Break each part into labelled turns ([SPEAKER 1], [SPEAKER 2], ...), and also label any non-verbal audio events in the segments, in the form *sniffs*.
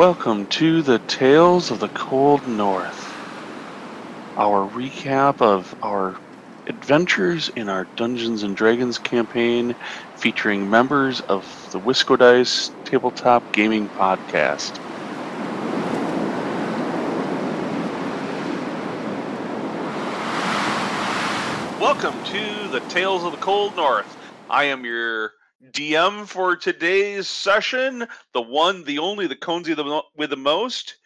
[SPEAKER 1] welcome to the Tales of the Cold North. Our recap of our adventures in our Dungeons and Dragons campaign featuring members of the WiscoDice Tabletop Gaming Podcast. Welcome to the Tales of the Cold North. I am your DM for today's session, the one, the only, the Conzi the, with the most,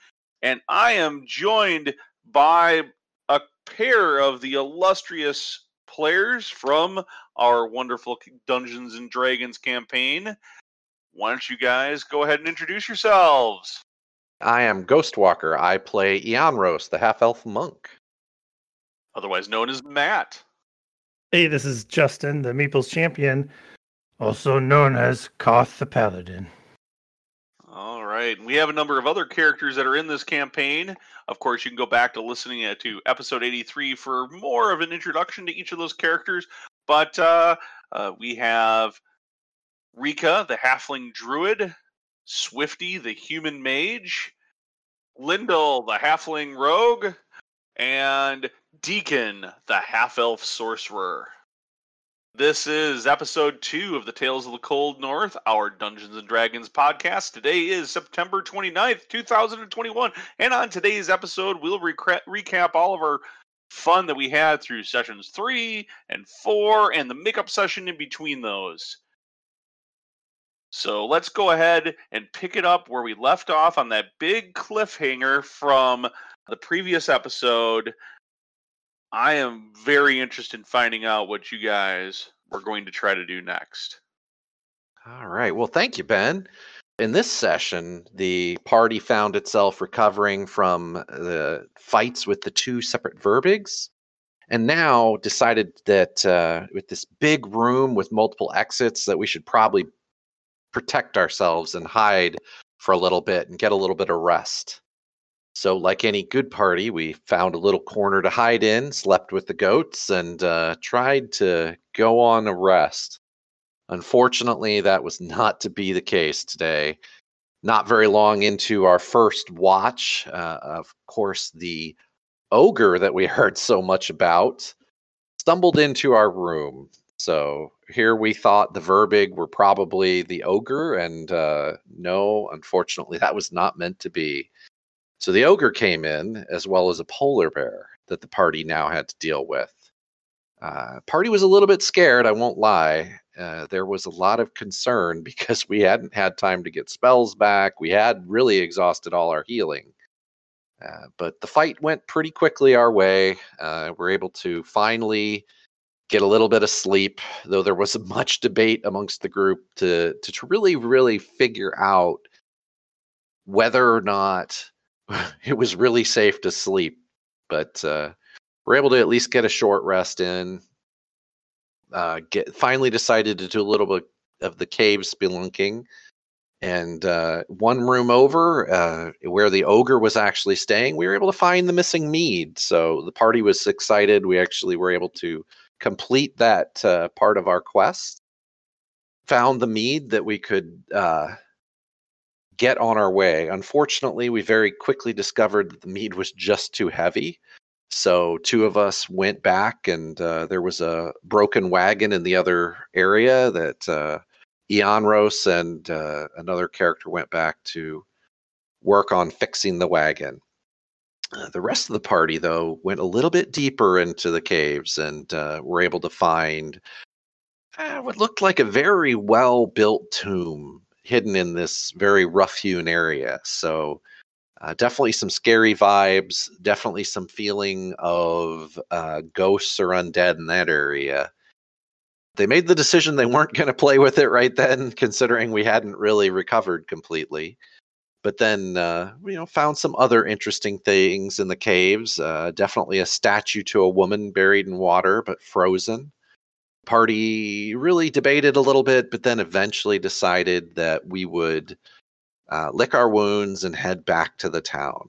[SPEAKER 1] and I am joined by a pair of the illustrious players from our wonderful Dungeons and Dragons campaign. Why don't you guys go ahead and introduce yourselves?
[SPEAKER 2] I am Ghostwalker. I play Eonros, the half elf monk.
[SPEAKER 1] Otherwise known as Matt.
[SPEAKER 3] Hey, this is Justin, the Meeples champion also known as Koth the Paladin.
[SPEAKER 1] All right. We have a number of other characters that are in this campaign. Of course, you can go back to listening to episode 83 for more of an introduction to each of those characters. But uh, uh, we have Rika, the halfling druid, Swifty, the human mage, Lindell, the halfling rogue, and Deacon, the half elf sorcerer. This is episode two of the Tales of the Cold North, our Dungeons and Dragons podcast. Today is September 29th, 2021. And on today's episode, we'll recap all of our fun that we had through sessions three and four and the makeup session in between those. So let's go ahead and pick it up where we left off on that big cliffhanger from the previous episode I am very interested in finding out what you guys are going to try to do next.
[SPEAKER 2] All right. Well, thank you, Ben. In this session, the party found itself recovering from the fights with the two separate Verbeegs, and now decided that uh, with this big room with multiple exits, that we should probably protect ourselves and hide for a little bit and get a little bit of rest. So, like any good party, we found a little corner to hide in, slept with the goats, and uh, tried to go on a rest. Unfortunately, that was not to be the case today. Not very long into our first watch, uh, of course, the ogre that we *laughs* heard so much about stumbled into our room. So here we thought the Verbeeg were probably the ogre, and uh, no, unfortunately, that was not meant to be. So the ogre came in, as well as a polar bear that the party now had to deal with. Uh, party was a little bit scared, I won't lie. Uh, there was a lot of concern *laughs* because we hadn't had time to get spells back. We had really exhausted all our healing. Uh, but the fight went pretty quickly our way. Uh, we're able to finally get a little bit of sleep, though there was *laughs* much debate amongst the group to to really, really figure out whether or not *laughs* it was really safe to sleep. But uh, we're able to at least get a short rest in. Uh, get finally decided to do a little bit of the cave spelunking, and uh, one room over, uh, where the ogre was actually staying, we were able to find the missing mead. So the party was excited. We actually were able to complete that uh, part of our quest. Found the mead that we could uh, get on our way. Unfortunately, we very quickly discovered that the mead was just too heavy. So two of us went back, and uh, there was a broken wagon in the other area that uh, Eonros and uh, another character went back to work on fixing the wagon. Uh, the rest of the party, though, went a little bit deeper into the caves and uh, were able to find uh, what looked like a very well built tomb hidden in this very rough hewn area. So uh, definitely some scary vibes, definitely some feeling of uh, ghosts or undead in that area. They made the decision they weren't going to play with it right then, considering we hadn't really recovered completely. But then, uh, you know, found some other interesting things in the caves. Uh, definitely a statue to a woman buried in water, but frozen party really debated a little bit, but then eventually decided that we would uh, lick our wounds and head back to the town.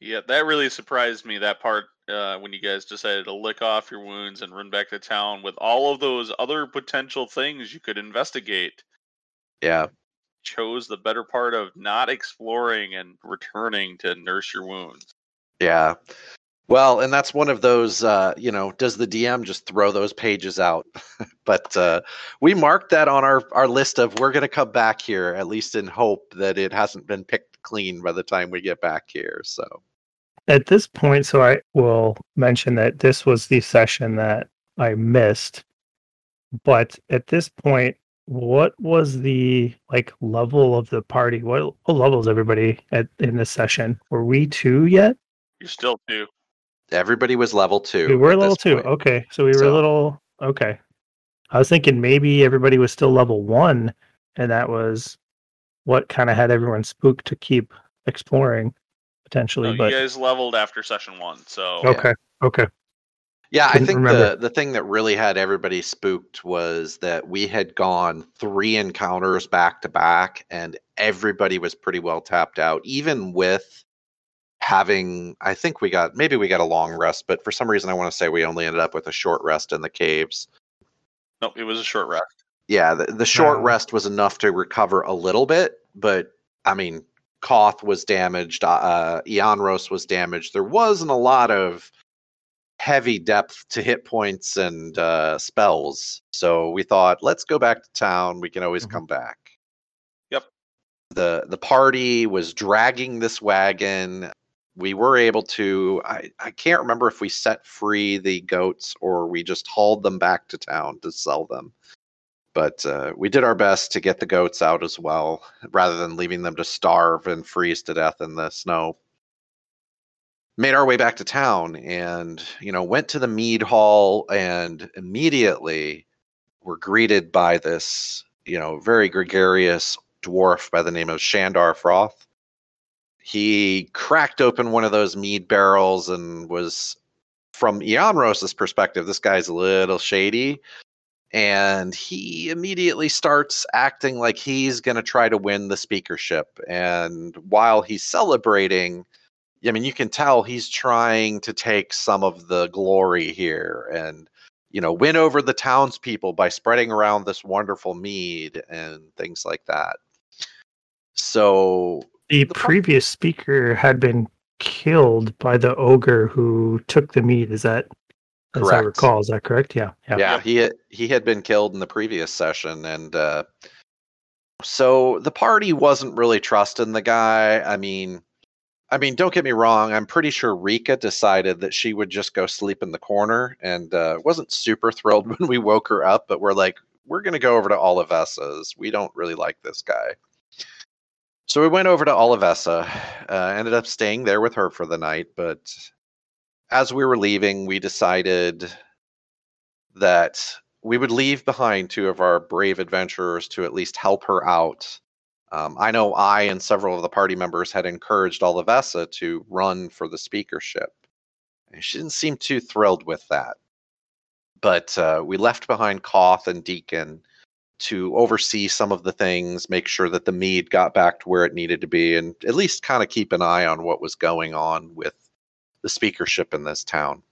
[SPEAKER 1] Yeah, that really surprised me. That part uh, when you guys decided to lick off your wounds and run back to town with all of those other potential things you could investigate.
[SPEAKER 2] Yeah.
[SPEAKER 1] chose the better part of not exploring and returning to nurse your wounds.
[SPEAKER 2] Yeah. Well, and that's one of those, uh, you know, does the DM just throw those pages out? *laughs* but uh, we marked that on our, our list of we're going to come back here, at least in hope that it hasn't been picked clean by the time we get back here. So
[SPEAKER 3] At this point, so I will mention that this was the session that I missed. But at this point, what was the like level of the party? What, what level is everybody at in this session? Were we two yet?
[SPEAKER 1] You're still two.
[SPEAKER 2] Everybody was level two.
[SPEAKER 3] We were
[SPEAKER 2] at
[SPEAKER 3] level
[SPEAKER 2] this
[SPEAKER 3] two.
[SPEAKER 2] point.
[SPEAKER 3] Okay, so we were
[SPEAKER 2] So-
[SPEAKER 3] a little okay. I was thinking maybe everybody was still level one, and that was what kind of had everyone spooked to keep exploring potentially.
[SPEAKER 1] No,
[SPEAKER 3] but
[SPEAKER 1] you guys leveled after session one, so
[SPEAKER 2] Yeah.
[SPEAKER 3] okay, okay,
[SPEAKER 2] Yeah, I
[SPEAKER 3] Couldn't
[SPEAKER 2] think
[SPEAKER 3] remember.
[SPEAKER 2] the the thing that really had everybody spooked was that we had gone three encounters back to back, and everybody was pretty well tapped out, even with having. I think we got maybe we got a long rest, but for some reason I want to say we only ended up with a short rest in the caves.
[SPEAKER 1] nope, it was a short rest.
[SPEAKER 2] Yeah, the, the short
[SPEAKER 3] Wow.
[SPEAKER 2] rest was enough to recover a little bit, but I mean, Koth was damaged, uh, Eonros was damaged. There wasn't a lot of heavy depth to hit points and uh, spells, so we thought, let's go back to town. We can always
[SPEAKER 3] Mhm.
[SPEAKER 2] come back.
[SPEAKER 1] Yep.
[SPEAKER 2] the The party was dragging this wagon. We were able to. I, I can't remember if we set free the goats or we just hauled them back to town to sell them but uh, we did our best to get the goats out as well rather than leaving them to starve and freeze to death in the snow made our way back to town and you know went to the mead hall and immediately were greeted by this you know very gregarious dwarf by the name of shandar froth he cracked open one of those mead barrels and was from Eonros's perspective this guy's a little shady. And he immediately starts acting like he's going to try to win the speakership. And while he's celebrating i mean you can tell he's trying to take some of the glory here and you know win over the townspeople by spreading around this wonderful mead and things like that. So
[SPEAKER 3] the
[SPEAKER 2] The
[SPEAKER 3] previous speaker had been killed by the ogre who took the meat. Is that, as I recall, is that correct? Yeah, yeah.
[SPEAKER 2] yeah he had, he had been killed in the previous session and uh so the party wasn't really trusting the guy i mean i mean don't get me wrong i'm pretty sure rika decided that she would just go sleep in the corner and uh wasn't super thrilled *laughs* when we woke her up but we're like we're going to go over to olivessa's we don't really like this guy so we went over to olivessa uh, ended up staying there with her for the night but as we were leaving we decided that we would leave behind two of our brave adventurers to at least help her out. Um, I know I and several of the party members had encouraged Olivessa to run for the speakership. And she didn't seem too thrilled with that. But uh, we left behind Koth and Deacon to oversee some of the things, make sure that the mead got back to where it needed to be, and at least kind of keep an eye on what was going on with the speakership in this town.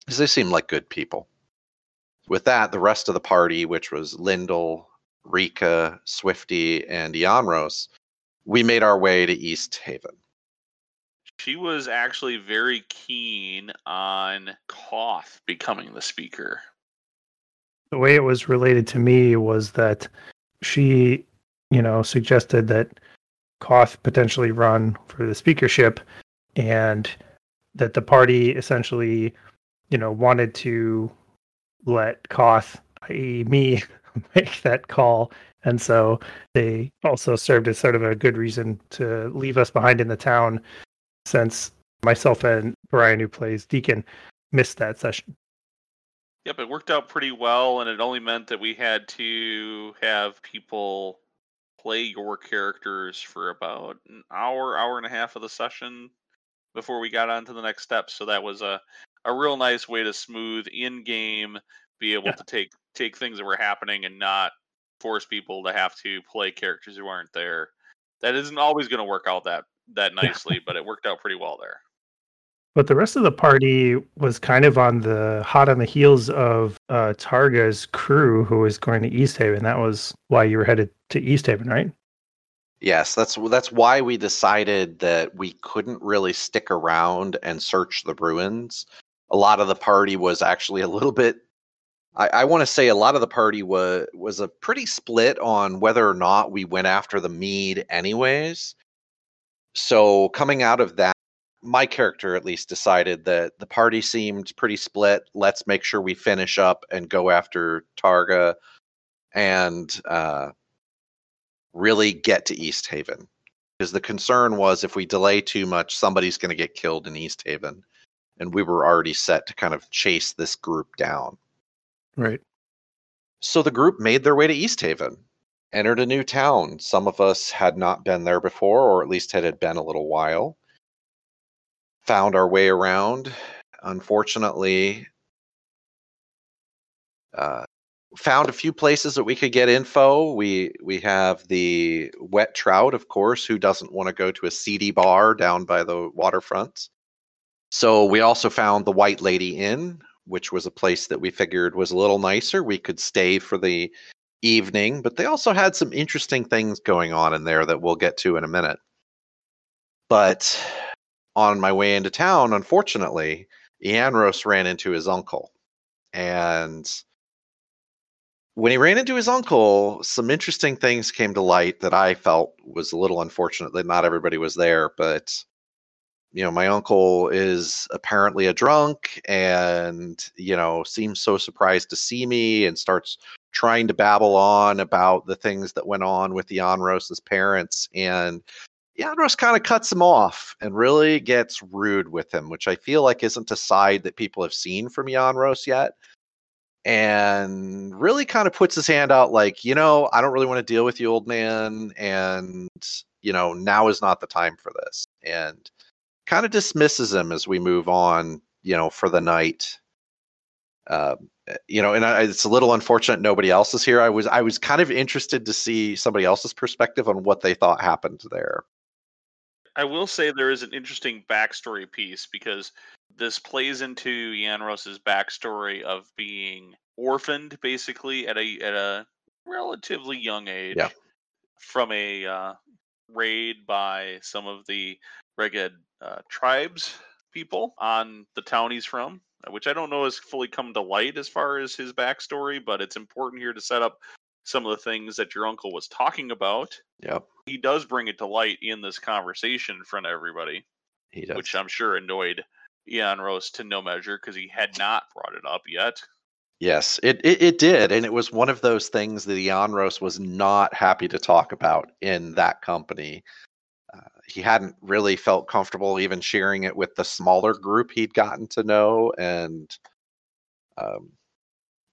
[SPEAKER 2] Because they seemed like good people with that, the rest of the party, which was Lyndall, Rika, Swifty, and Eonros, we made our way to Easthaven.
[SPEAKER 1] She was actually very keen on Koth becoming the speaker.
[SPEAKER 3] The way it was related to me was that she, you know, suggested that Koth potentially run for the speakership and that the party essentially, you know, wanted to let Koth, i.e. me, *laughs* make that call. And so they also served as sort of a good reason to leave us behind in the town since myself and Brian, who plays Deacon, missed that session.
[SPEAKER 1] Yep, it worked out pretty well, and it only meant that we had to have people play your characters for about an hour, hour and a half of the session before we got on to the next step. So that was a, a real nice way to smooth in game, be able
[SPEAKER 3] Yeah.
[SPEAKER 1] to take take things that were happening and not force people to have to play characters who aren't there. That isn't always going to work out that that *laughs*
[SPEAKER 3] Yeah.
[SPEAKER 1] nicely, but it worked out pretty well there.
[SPEAKER 3] But the rest of the party was kind of on the hot on the heels of uh, Torga's crew, who was going to Easthaven. That was why you were headed to Easthaven, right?
[SPEAKER 2] Yes, that's that's why we decided that we couldn't really stick around and search the ruins. A lot of the party was actually a little bit I, I want to say a lot of the party was was a pretty split on whether or not we went after the mead anyways. So coming out of that, my character at least decided that the party seemed pretty split. Let's make sure we finish up and go after Torga and uh, really get to Easthaven. Because the concern was if we delay too much, somebody's going to get killed in Easthaven. And we were already set to kind of chase this group down.
[SPEAKER 3] Right.
[SPEAKER 2] So the group made their way to Easthaven, entered a new town. Some of us had not been there before, or at least it had been a little while. Found our way around. Unfortunately, uh, found a few places that we could get info. We we have the wet trout, of course, who doesn't want to go to a seedy bar down by the waterfront. So we also found the White Lady Inn, which was a place that we figured was a little nicer. We could stay for the evening, but they also had some interesting things going on in there that we'll get to in a minute. But on my way into town, unfortunately, Ianros ran into his uncle. And when he ran into his uncle, some interesting things came to light that I felt was a little unfortunate that not everybody was there. But, you know, my uncle is apparently a drunk and, you know, seems so surprised to see me and starts trying to babble on about the things that went on with Ianros's parents. And Ianros kind of cuts him off and really gets rude with him, which I feel like isn't a side that people have seen from Ianros yet and really kind of puts his hand out like you know i don't really want to deal with you old man and you know now is not the time for this and kind of dismisses him as we move on you know for the night. Uh, you know and I, it's a little unfortunate nobody else is here. I was i was kind of interested to see somebody else's perspective on what they thought happened there
[SPEAKER 1] I will say there is an interesting backstory piece because this plays into Ianros's backstory of being orphaned basically at a at a relatively young age
[SPEAKER 2] Yeah.
[SPEAKER 1] from a uh, raid by some of the Reghed uh, tribes people on the town he's from, which I don't know has fully come to light as far as his backstory, but it's important here to set up some of the things that your uncle was talking about.
[SPEAKER 2] yep
[SPEAKER 1] He does bring it to light in this conversation in front of everybody
[SPEAKER 2] he does
[SPEAKER 1] which I'm sure annoyed Ian Rose to no measure because he had not brought it up yet.
[SPEAKER 2] Yes, it, it it did, and it was one of those things that Ianros was not happy to talk about in that company. Uh, he hadn't really felt comfortable even sharing it with the smaller group he'd gotten to know, and um,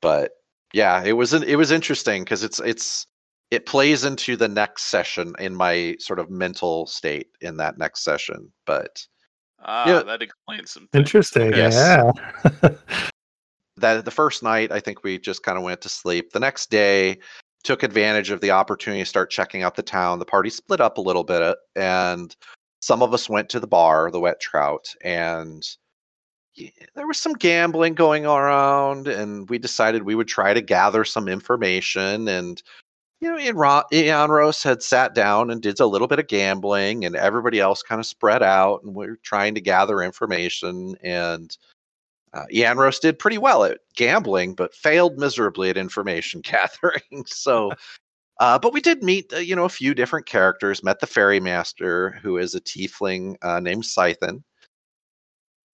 [SPEAKER 2] but yeah, it was an, it was interesting because it's it's it plays into the next session in my sort of mental state in that next session, but
[SPEAKER 1] Ah,
[SPEAKER 2] Yeah.
[SPEAKER 1] that explains some things.
[SPEAKER 3] Interesting.
[SPEAKER 2] Yes.
[SPEAKER 3] Yeah. *laughs*
[SPEAKER 2] that the first night i think we just kind of went to sleep the next day took advantage of the opportunity to start checking out the town the party split up a little bit and some of us went to the bar the wet trout and y- there was some gambling going around and we decided we would try to gather some information and you know Ian, Ro- Ian Rose had sat down and did a little bit of gambling and everybody else kind of spread out and we are trying to gather information and uh, Ianros did pretty well at gambling, but failed miserably at information *laughs* gathering. so, *laughs* uh, but we did meet, uh, you know, a few different characters. Met the ferry master, who is a tiefling uh, named Scythen.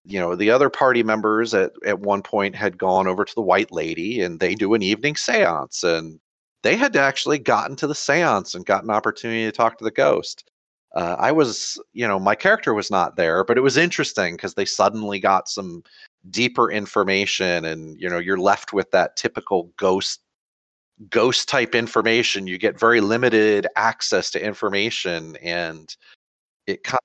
[SPEAKER 2] You know, the other party members at at one point had gone over to the White Lady, and they do an evening séance, and they had actually gotten to the séance and got an opportunity to talk to the ghost. Uh, I was, you know, my character was not there, but it was interesting because they suddenly got some deeper information and you know you're left with that typical ghost ghost type information you get very limited access to information and it kind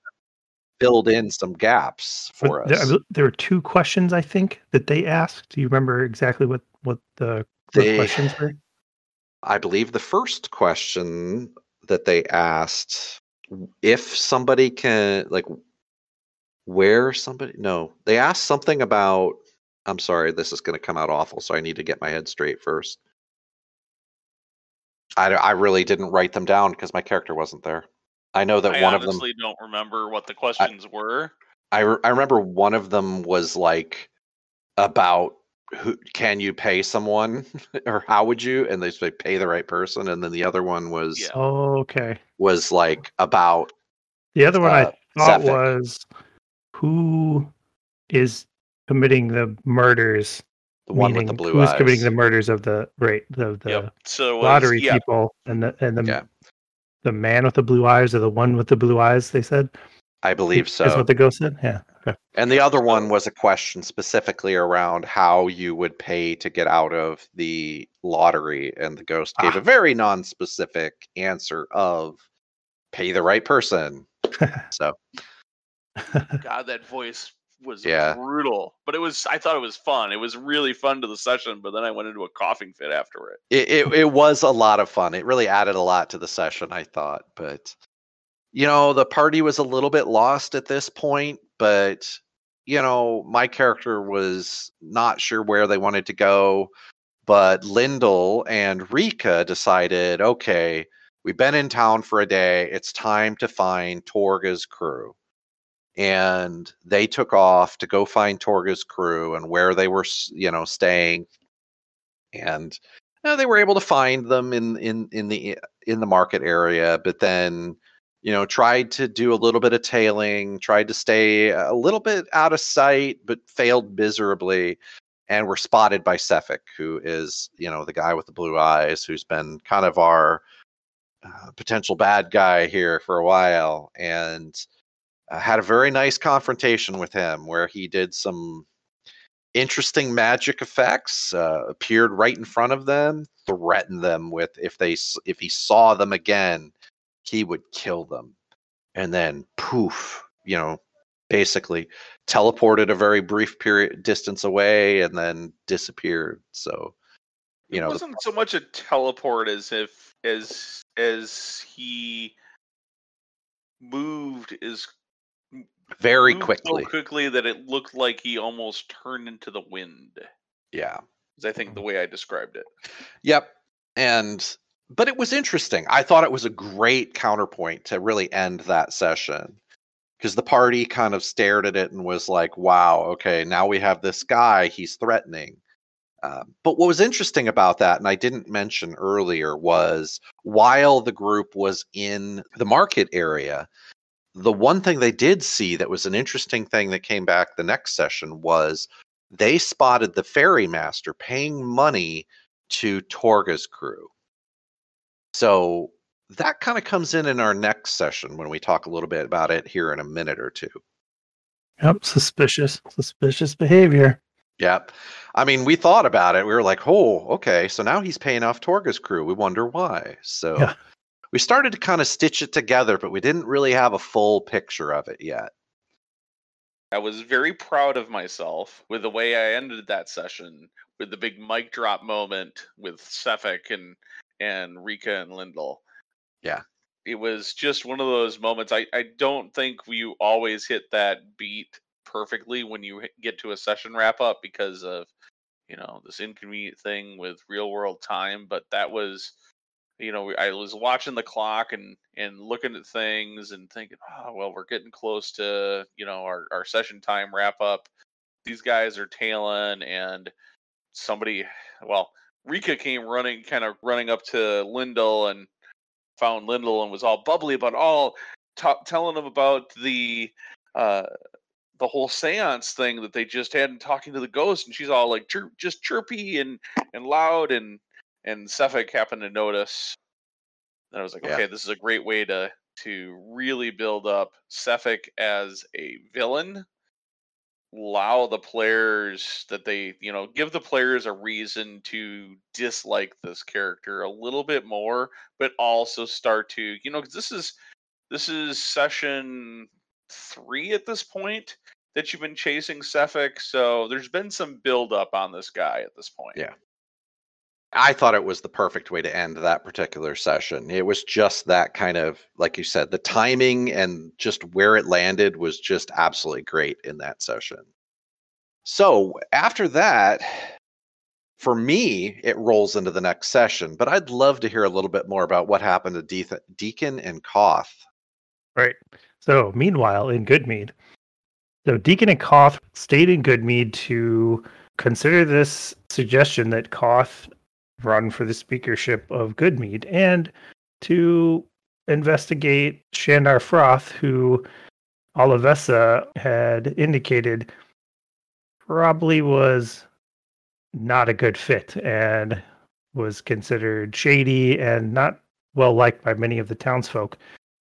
[SPEAKER 2] filled in some gaps for
[SPEAKER 3] But
[SPEAKER 2] us
[SPEAKER 3] bel- there were two questions I think that they asked. Do you remember exactly what what the, the
[SPEAKER 2] They-
[SPEAKER 3] questions were?
[SPEAKER 2] i believe the first question that they asked if somebody can like where somebody no they asked something about i'm sorry this is going to come out awful so i need to get my head straight first i, I really didn't write them down because my character wasn't there I know that
[SPEAKER 1] I
[SPEAKER 2] one of them.
[SPEAKER 1] I honestly don't remember what the questions were.
[SPEAKER 2] I re- I remember one of them was like about who can you pay someone *laughs* or how would you and they say pay the right person and then the other one was
[SPEAKER 1] Yeah.
[SPEAKER 3] Oh, okay.
[SPEAKER 2] was like about
[SPEAKER 3] The other one
[SPEAKER 2] Uh,
[SPEAKER 3] I thought
[SPEAKER 2] Zephyr.
[SPEAKER 3] was who is committing the murders.
[SPEAKER 2] the one with the
[SPEAKER 3] meaning
[SPEAKER 2] blue
[SPEAKER 3] who's
[SPEAKER 2] eyes.
[SPEAKER 3] committing the murders of the right the the
[SPEAKER 1] Yep. So it was,
[SPEAKER 3] lottery
[SPEAKER 1] yeah,
[SPEAKER 3] people and the and the
[SPEAKER 2] Yeah.
[SPEAKER 3] The man with the blue eyes or the one with the blue eyes. They said
[SPEAKER 2] I believe so.
[SPEAKER 3] Is what the ghost said. Yeah. Okay.
[SPEAKER 2] And the other one was a question specifically around how you would pay to get out of the lottery. And the ghost gave
[SPEAKER 3] Ah.
[SPEAKER 2] a very non-specific answer of pay the right person. *laughs* so
[SPEAKER 1] God, that voice was
[SPEAKER 2] Yeah.
[SPEAKER 1] brutal. But it was I thought it was fun. It was really fun to the session, but then I went into a coughing fit after it.
[SPEAKER 2] it, it, it was a lot of fun. It really added a lot to the session, I thought. But you know, the party was a little bit lost at this point, but you know, my character was not sure where they wanted to go. But Lyndall and Rika decided, okay, we've been in town for a day. It's time to find Torga's crew. And they took off to go find Torga's crew and where they were, you know, staying. And uh, they were able to find them in in in the in the market area, but then you know tried to do a little bit of tailing, tried to stay a little bit out of sight, but failed miserably, and were spotted by Sephek, who is you know the guy with the blue eyes, who's been kind of our uh, potential bad guy here for a while, and uh, had a very nice confrontation with him where he did some interesting magic effects uh, appeared right in front of them threatened them with if they if he saw them again he would kill them. And then poof you know basically teleported a very brief period distance away and then disappeared. So you
[SPEAKER 1] it
[SPEAKER 2] know the-
[SPEAKER 1] wasn't so much a teleport as if as as he moved as
[SPEAKER 2] very quickly
[SPEAKER 1] so quickly that it looked like he almost turned into the wind.
[SPEAKER 2] yeah
[SPEAKER 1] Is I think the way I described it.
[SPEAKER 2] Yep. And but it was interesting. I thought it was a great counterpoint to really end that session because the party kind of stared at it and was like, wow, okay, now we have this guy, he's threatening. Uh, but what was interesting about that, and I didn't mention earlier, was while the group was in the market area, the one thing they did see that was an interesting thing that came back the next session was they spotted the ferry master paying money to Torga's crew. So that kind of comes in in our next session when we talk a little bit about it here in a minute or two.
[SPEAKER 3] Yep. Suspicious. Suspicious behavior.
[SPEAKER 2] Yep. I mean, we thought about it. We were like, oh, okay. So now he's paying off Torga's crew. We wonder why. So
[SPEAKER 3] Yeah.
[SPEAKER 2] We started to kind of stitch it together, but we didn't really have a full picture of it yet.
[SPEAKER 1] I was very proud of myself with the way I ended that session with the big mic drop moment with Sephek and and Rika and Lyndall.
[SPEAKER 2] Yeah.
[SPEAKER 1] It was just one of those moments. I, I don't think you always hit that beat perfectly when you get to a session wrap up because of you know this inconvenient thing with real world time. But that was you know I was watching the clock and and looking at things and thinking, oh well, we're getting close to you know our our session time wrap up. These guys are tailing and somebody well Rika came running kind of running up to Lyndall and found Lyndall and was all bubbly about all ta telling him about the uh the whole seance thing that they just had and talking to the ghost and she's all like just chirpy and and loud and and Sephek happened to notice and I was like
[SPEAKER 2] Yeah.
[SPEAKER 1] okay this is a great way to to really build up Sephek as a villain allow the players that they you know give the players a reason to dislike this character a little bit more but also start to you know 'cause this is this is session three at this point that you've been chasing Sephek, so there's been some build up on this guy at this point.
[SPEAKER 2] Yeah. I thought it was the perfect way to end that particular session. It was just that kind of, like you said, the timing and just where it landed was just absolutely great in that session. So after that, for me, it rolls into the next session, but I'd love to hear a little bit more about what happened to Deeth- Deacon and Koth
[SPEAKER 3] Right. So, meanwhile, in Goodmead, so Deacon and Koth stayed in Goodmead to consider this suggestion that Koth run for the speakership of Goodmead and to investigate Shandar Froth, who Olivessa had indicated probably was not a good fit and was considered shady and not well liked by many of the townsfolk,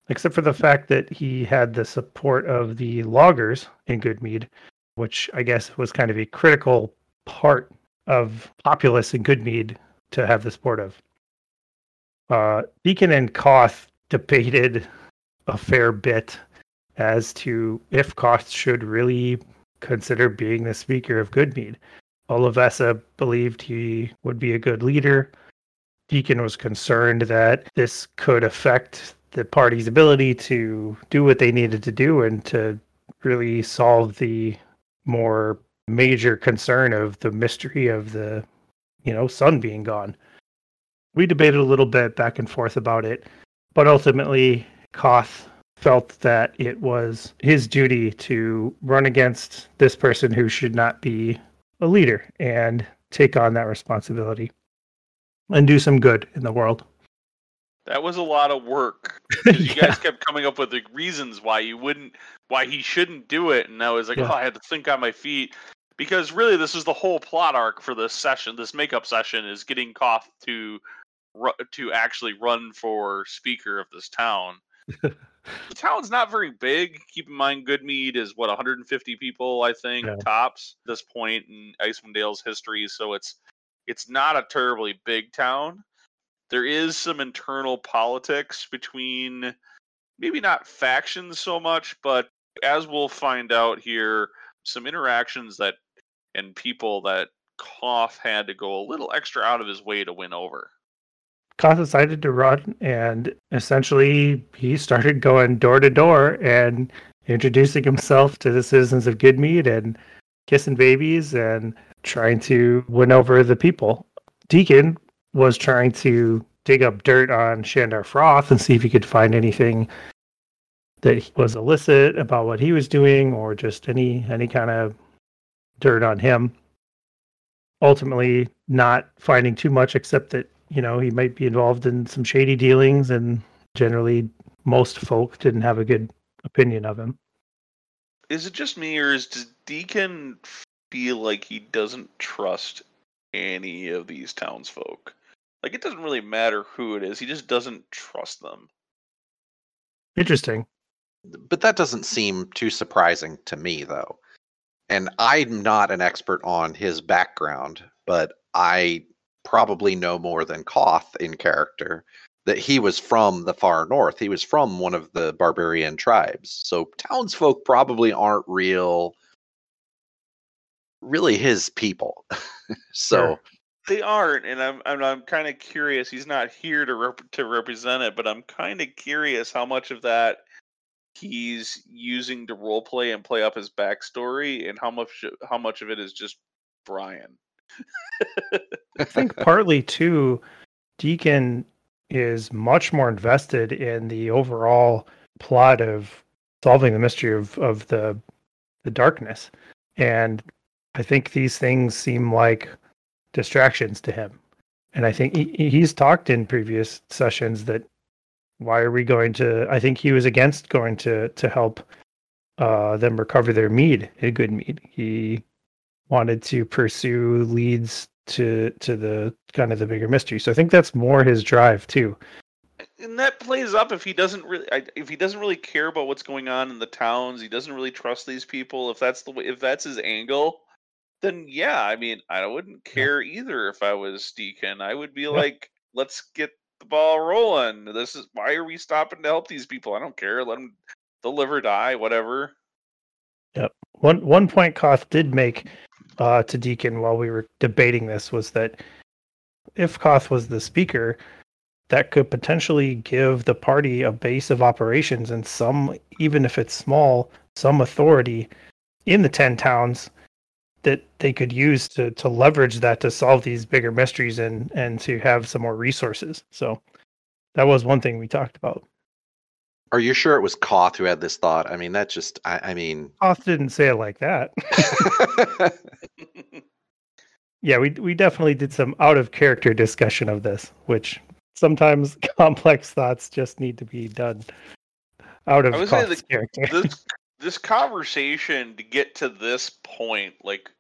[SPEAKER 3] except for the fact that he had the support of the loggers in Goodmead, which I guess was kind of a critical part of populace in Goodmead to have the support of. Uh, Deacon and Koth debated a fair bit as to if Koth should really consider being the speaker of Goodmead. Olivessa believed he would be a good leader. Deacon was concerned that this could affect the party's ability to do what they needed to do and to really solve the more major concern of the mystery of the you know sun being gone we debated a little bit back and forth about it but ultimately koth felt that it was his duty to run against this person who should not be a leader and take on that responsibility and do some good in the world
[SPEAKER 1] that was a lot of work. *laughs* You yeah. guys kept coming up with the reasons why you wouldn't, why he shouldn't do it, and I was like, yeah. oh, I had to think on my feet because really, this is the whole plot arc for this session. This makeup session is getting Koth to to actually run for speaker of this town. *laughs* the town's not very big. Keep in mind, Goodmead is what 150 people, I think, yeah. tops this point in Icewind Dale's history. So it's it's not a terribly big town there is some internal politics between maybe not factions so much, but as we'll find out here, some interactions that and people that Koth had to go a little extra out of his way to win over.
[SPEAKER 3] Koth decided to run, and essentially he started going door to door and introducing himself to the citizens of Goodmead and kissing babies and trying to win over the people. Deacon was trying to dig up dirt on Shandar Froth and see if he could find anything that was illicit about what he was doing or just any any kind of dirt on him. Ultimately, not finding too much except that you know he might be involved in some shady dealings, and generally most folk didn't have a good opinion of him.
[SPEAKER 1] Is it just me, or is does Deacon feel like he doesn't trust any of these townsfolk? Like it doesn't really matter who it is. He just doesn't trust them.
[SPEAKER 3] Interesting.
[SPEAKER 2] But that doesn't seem too surprising to me though. And I'm not an expert on his background, but I probably know more than Koth in character that he was from the far north. He was from one of the barbarian tribes. So townsfolk probably aren't real really his people. *laughs* so sure.
[SPEAKER 1] They aren't, and I'm I'm, I'm kind of curious. He's not here to rep- to represent it, but I'm kind of curious how much of that he's using to role play and play up his backstory, and how much how much of it is just Brian.
[SPEAKER 3] I think partly too, Deacon is much more invested in the overall plot of solving the mystery of, of the the darkness. And I think these things seem like distractions to him. And I think he, he's talked in previous sessions that why are we going to? I think he was against going to to help uh, them recover their mead, a good mead. He wanted to pursue leads to to the kind of the bigger mystery. So I think that's more his drive too.
[SPEAKER 1] And that plays up if he doesn't really if he doesn't really care about what's going on in the towns. He doesn't really trust these people. If that's the way, if that's his angle, then yeah, I mean, I wouldn't care either if I was Deacon. I would be yeah. like, let's get the ball rolling. This is why are we stopping to help these people? I don't care. Let them deliver, die, whatever.
[SPEAKER 3] Yep. One one point Koth did make uh, to Deacon while we were debating this was that if Koth was the speaker, that could potentially give the party a base of operations and some, even if it's small, some authority in the ten towns that they could use to to leverage that to solve these bigger mysteries and and to have some more resources. So that was one thing we talked about.
[SPEAKER 2] Are you sure it was Koth who had this thought? I mean, that just, I, I mean, *laughs*
[SPEAKER 3] Koth didn't say it like that. *laughs* yeah, we we definitely did some out of character discussion of this, which sometimes *laughs* complex thoughts just need to be done out of
[SPEAKER 1] I would say
[SPEAKER 3] Koth's
[SPEAKER 1] the-
[SPEAKER 3] character.
[SPEAKER 1] this this conversation to get to this point, like,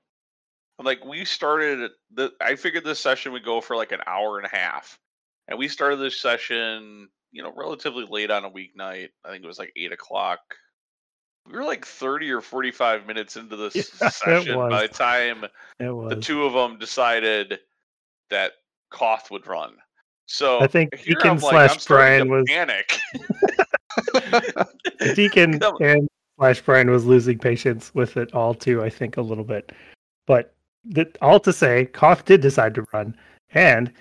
[SPEAKER 1] like we started. The I figured this session would go for like an hour and a half, and we started this session, you know, relatively late on a weeknight. I think it was like eight o'clock. We were like thirty or forty-five minutes into *laughs* this
[SPEAKER 3] Yeah,
[SPEAKER 1] session by the time the two of them decided that Koth would run. So
[SPEAKER 3] I think Deacon
[SPEAKER 1] I'm like,
[SPEAKER 3] slash
[SPEAKER 1] I'm
[SPEAKER 3] Brian was-
[SPEAKER 1] panic. *laughs*
[SPEAKER 3] Deacon *laughs* and Slash Brian was losing patience with it all too, I think, a little bit. But the, all to say, Koth did decide to run. And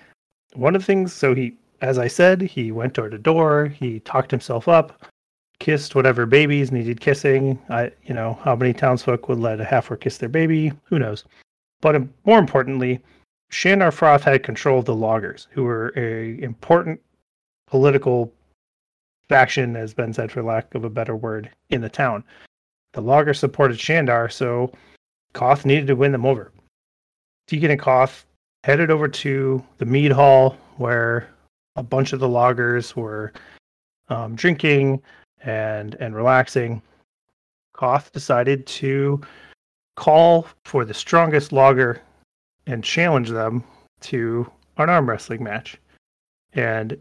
[SPEAKER 3] one of the things, so he, as I said, he went door to door, he talked himself up, kissed whatever babies needed kissing. I, you know, how many townsfolk would let a half orc kiss their baby? Who knows? But more importantly, Shandar Froth had control of the loggers, who were a important political faction, as Ben said, for lack of a better word, in the town. The loggers supported Shandar, so Koth needed to win them over. Deacon and Koth headed over to the mead hall where a bunch of the loggers were um, drinking and and relaxing. Koth decided to call for the strongest logger and challenge them to an arm wrestling match. And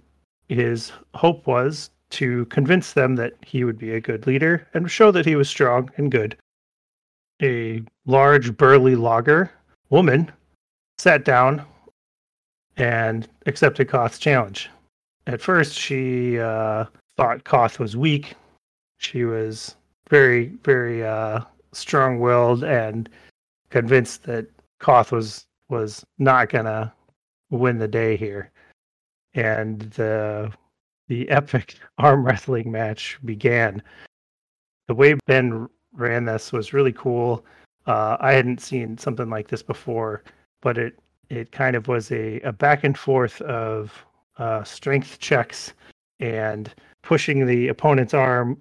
[SPEAKER 3] his hope was to convince them that he would be a good leader and show that he was strong and good. A large, burly logger woman sat down and accepted Koth's challenge. At first, she uh, thought Koth was weak. She was very, very uh, strong-willed and convinced that Koth was was not gonna win the day here. And the the epic *laughs* arm wrestling match began. The way Ben ran this was really cool. Uh, I hadn't seen something like this before, but it it kind of was a, a back and forth of uh, strength checks and pushing the opponent's arm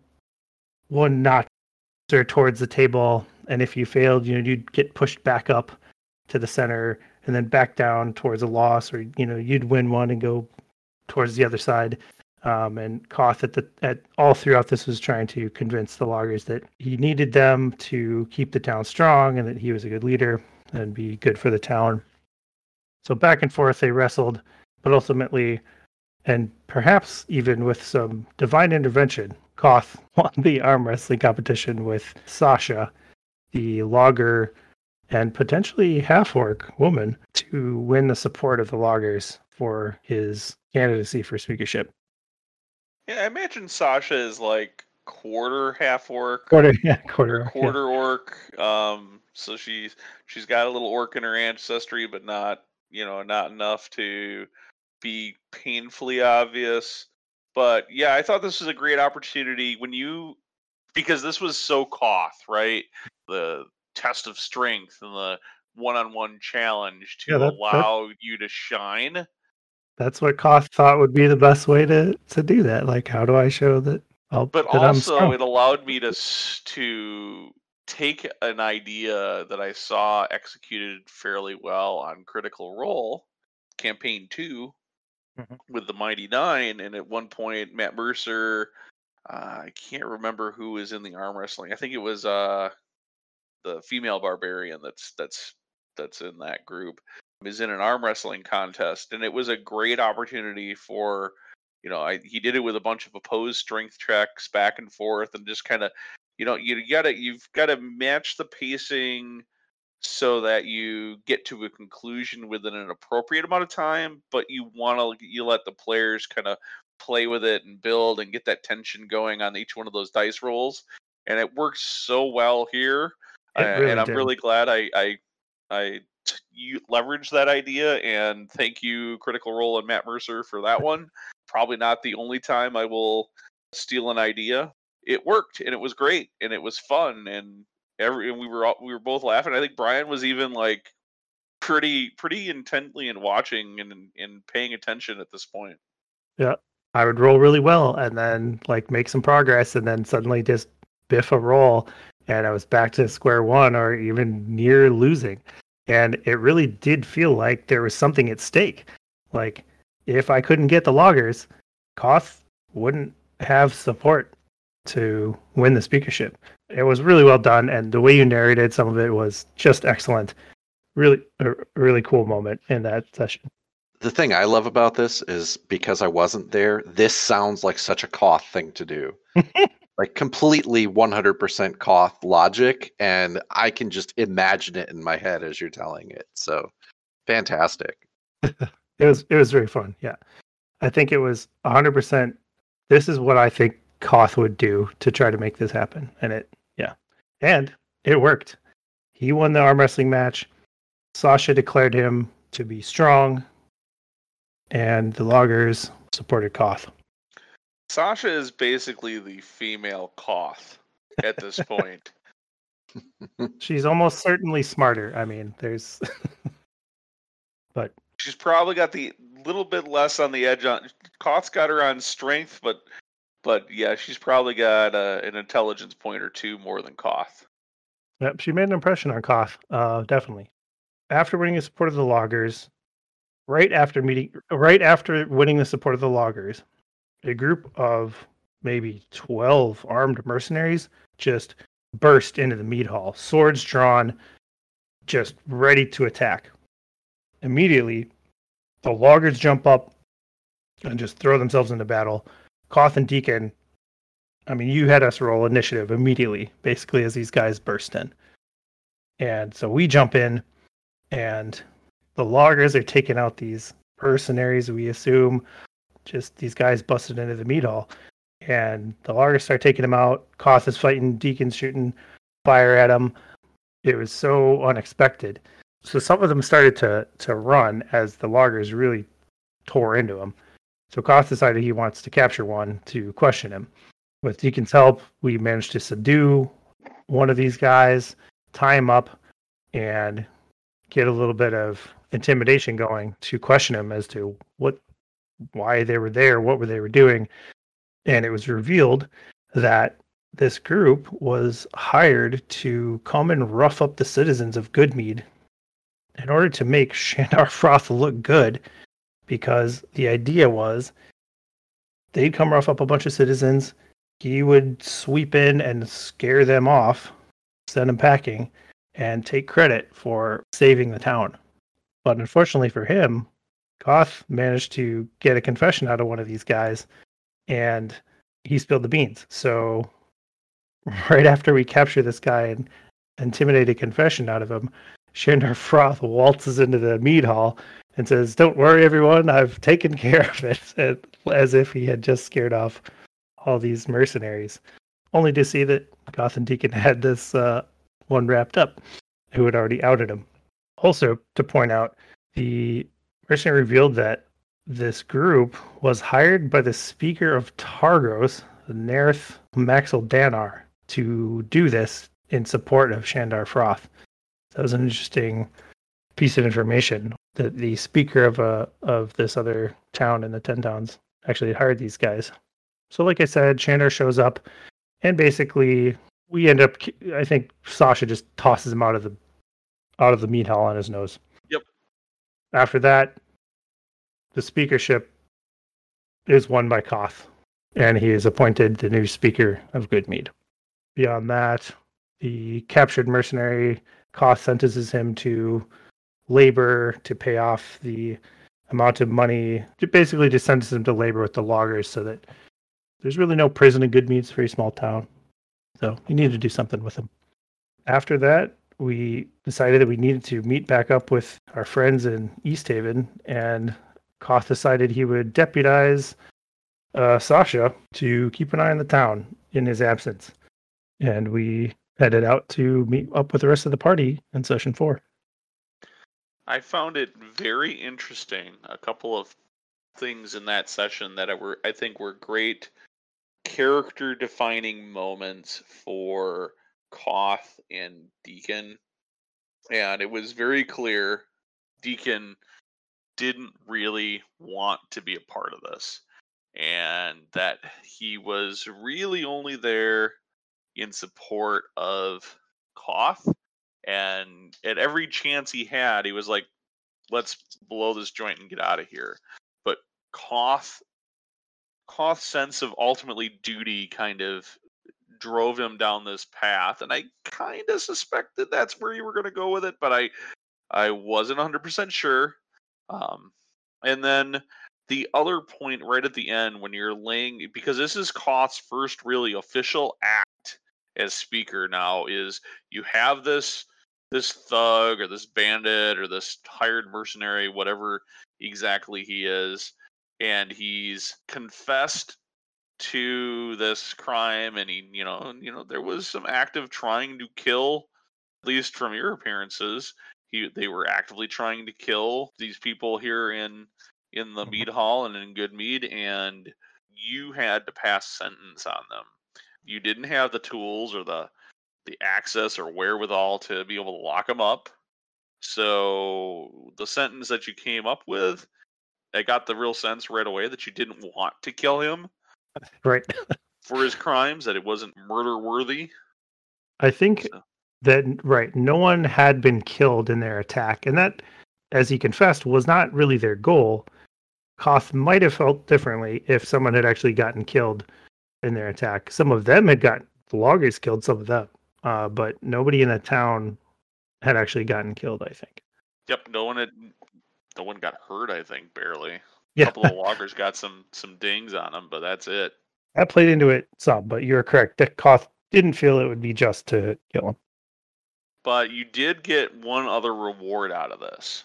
[SPEAKER 3] one notch towards the table, and if you failed, you know you'd get pushed back up to the center and then back down towards a loss, or you know you'd win one and go towards the other side. Um, and Koth at the at all throughout this was trying to convince the loggers that he needed them to keep the town strong and that he was a good leader and be good for the town. So back and forth they wrestled, but ultimately, and perhaps even with some divine intervention, Koth *laughs* won the arm wrestling competition with Sasha, the logger and potentially half orc woman, to win the support of the loggers for his candidacy for speakership.
[SPEAKER 1] Yeah, I imagine Sasha is like quarter half orc, *laughs*
[SPEAKER 3] Quarter, yeah, quarter,
[SPEAKER 1] or
[SPEAKER 3] orc, yeah.
[SPEAKER 1] quarter orc. Um, so she's she's got a little orc in her ancestry, but not you know not enough to be painfully obvious. But yeah, I thought this was a great opportunity when you because this was so Koth, right? The test of strength and the one-on-one challenge to
[SPEAKER 3] Yeah, that- that-
[SPEAKER 1] allow you to shine.
[SPEAKER 3] That's what Koth thought would be the best way to to do that. Like, how do I show that? I'll,
[SPEAKER 1] but
[SPEAKER 3] that I'm
[SPEAKER 1] also it allowed me to to take an idea that I saw executed fairly well on Critical Role, campaign 2
[SPEAKER 3] Mhm.
[SPEAKER 1] with the Mighty Nein, and at one point Matt Mercer, uh, I can't remember who was in the arm wrestling. I think it was uh, the female barbarian that's that's that's in that group is in an arm wrestling contest, and it was a great opportunity for you know, I he did it with a bunch of opposed strength checks back and forth, and just kind of, you know, you gotta you've got to match the pacing so that you get to a conclusion within an appropriate amount of time, but you want to you let the players kind of play with it and build and get that tension going on each one of those dice rolls, and it works so well here,
[SPEAKER 3] really
[SPEAKER 1] and I'm
[SPEAKER 3] did.
[SPEAKER 1] really glad I I I you leverage that idea, and thank you, Critical Role and Matt Mercer for that one probably not the only time I will steal an idea. It worked and it was great and it was fun and every and we were all, we were both laughing. I think Brian was even like pretty pretty intently and watching and and paying attention at this point. Yeah.
[SPEAKER 3] I would roll really well and then like make some progress and then suddenly just biff a roll and I was back to square one or even near losing. And it really did feel like there was something at stake. Like if I couldn't get the loggers, Koth wouldn't have support to win the speakership. It was really well done, and the way you narrated some of it was just excellent. Really, a really cool moment in that session.
[SPEAKER 2] The thing I love about this is because I wasn't there, this sounds like such a Koth thing to do. *laughs* like completely 100% Koth logic, and I can just imagine it in my head as you're telling it. So fantastic. *laughs*
[SPEAKER 3] it was it was very fun. Yeah, I think it was 100%. This is what I think Koth would do to try to make this happen, and it yeah, and it worked. He won the arm wrestling match. Sasha declared him to be strong, and the loggers supported Koth.
[SPEAKER 1] Sasha is basically the female Koth at this *laughs* point.
[SPEAKER 3] She's almost certainly smarter. I mean, there's *laughs* but
[SPEAKER 1] she's probably got the little bit less on the edge on Koth's got her on strength, but but yeah, she's probably got uh, an intelligence point or two more than Koth.
[SPEAKER 3] Yep, she made an impression on Koth, uh, definitely. After winning the support of the loggers, right after meeting, right after winning the support of the loggers, a group of maybe 12 armed mercenaries just burst into the mead hall, swords drawn, just ready to attack. Immediately, the loggers jump up and just throw themselves into battle. Koth and Deacon, I mean, you had us roll initiative immediately, basically, as these guys burst in. And so we jump in, and the loggers are taking out these mercenaries, we assume, just these guys busted into the meat hall, and the loggers start taking them out. Koth is fighting, Deacon's shooting fire at them. It was so unexpected. So some of them started to to run as the loggers really tore into them. So Koth decided he wants to capture one to question him. With Deacon's help, we managed to subdue one of these guys, tie him up, and get a little bit of intimidation going to question him as to what why they were there, what were they were doing. And it was revealed that this group was hired to come and rough up the citizens of Goodmead in order to make *laughs* Shandar Froth look good, because the idea was they'd come rough up a bunch of citizens, he would sweep in and scare them off, send them packing, and take credit for saving the town. But unfortunately for him, Koth managed to get a confession out of one of these guys, and he spilled the beans. So, *laughs* right after we capture this guy and intimidate a confession out of him, Shandar Froth waltzes into the mead hall and says, "Don't worry, everyone. I've taken care of it," *laughs* as if he had just scared off all these mercenaries. Only to see that Koth and Deacon *laughs* had this uh, one wrapped up, who had already outed him. Also, to point out, the Mercenary revealed that this group was hired by the Speaker of Targos, Naerth Maxwell Danar, to do this in support of Shandar Froth. That was an interesting piece of information that the speaker of a uh, of this other town in the Ten Towns actually hired these guys. So, like I said, Shandar shows up, and basically we end up. I think Sasha just tosses him out of the out of the meat hall on his nose. Yep. After that, the speakership is won by Koth, and he is appointed the new speaker of Goodmead. Beyond that, the captured mercenary Koth sentences him to labor to pay off the amount of money. Basically, just sentences him to labor with the loggers so that there's really no prison in Goodmead. It's a very small town. So you need to do something with him. After that, we decided that we needed to meet back up with our friends in Easthaven, and Koth decided he would deputize uh, Sasha to keep an eye on the town in his absence. And we headed out to meet up with the rest of the party in session four.
[SPEAKER 1] I found it very interesting. A couple of things in that session that were, I think, were great character defining moments for Koth and Deacon, and it was very clear Deacon didn't really want to be a part of this. and that he was really only there in support of Koth. And at every chance he had, he was like, let's blow this joint and get out of here. But Koth, Koth's sense of ultimately duty kind of drove him down this path. And I kind of suspected that's where you were going to go with it, but I, I wasn't 100% sure. Um, and then the other point right at the end when you're laying because this is Koth's first really official act as speaker now is you have this this thug or this bandit or this hired mercenary whatever exactly he is and he's confessed to this crime and he you know you know there was some active trying to kill at least from your appearances he they were actively trying to kill these people here in in the mm-hmm. mead hall and in Goodmead and you had to pass sentence on them. You didn't have the tools or the the access or wherewithal to be able to lock them up. So the sentence that you came up with i got the real sense right away that you didn't want to kill him
[SPEAKER 3] Right. *laughs*
[SPEAKER 1] for his crimes that it wasn't murder worthy.
[SPEAKER 3] I think
[SPEAKER 1] So-
[SPEAKER 3] that right, no one had been killed in their attack, and that, as he confessed, was not really their goal. Koth might have felt differently if someone had actually gotten killed in their attack. Some of them had gotten the loggers killed, some of them, uh, but nobody in the town had actually gotten killed. I think.
[SPEAKER 1] Yep, no one had no one got hurt, I think, barely. A
[SPEAKER 3] Yeah,
[SPEAKER 1] couple of *laughs* loggers got some some dings on them, but that's it.
[SPEAKER 3] that played into it some, but you're correct. That Koth didn't feel it would be just to kill him.
[SPEAKER 1] But you did get one other reward out of this.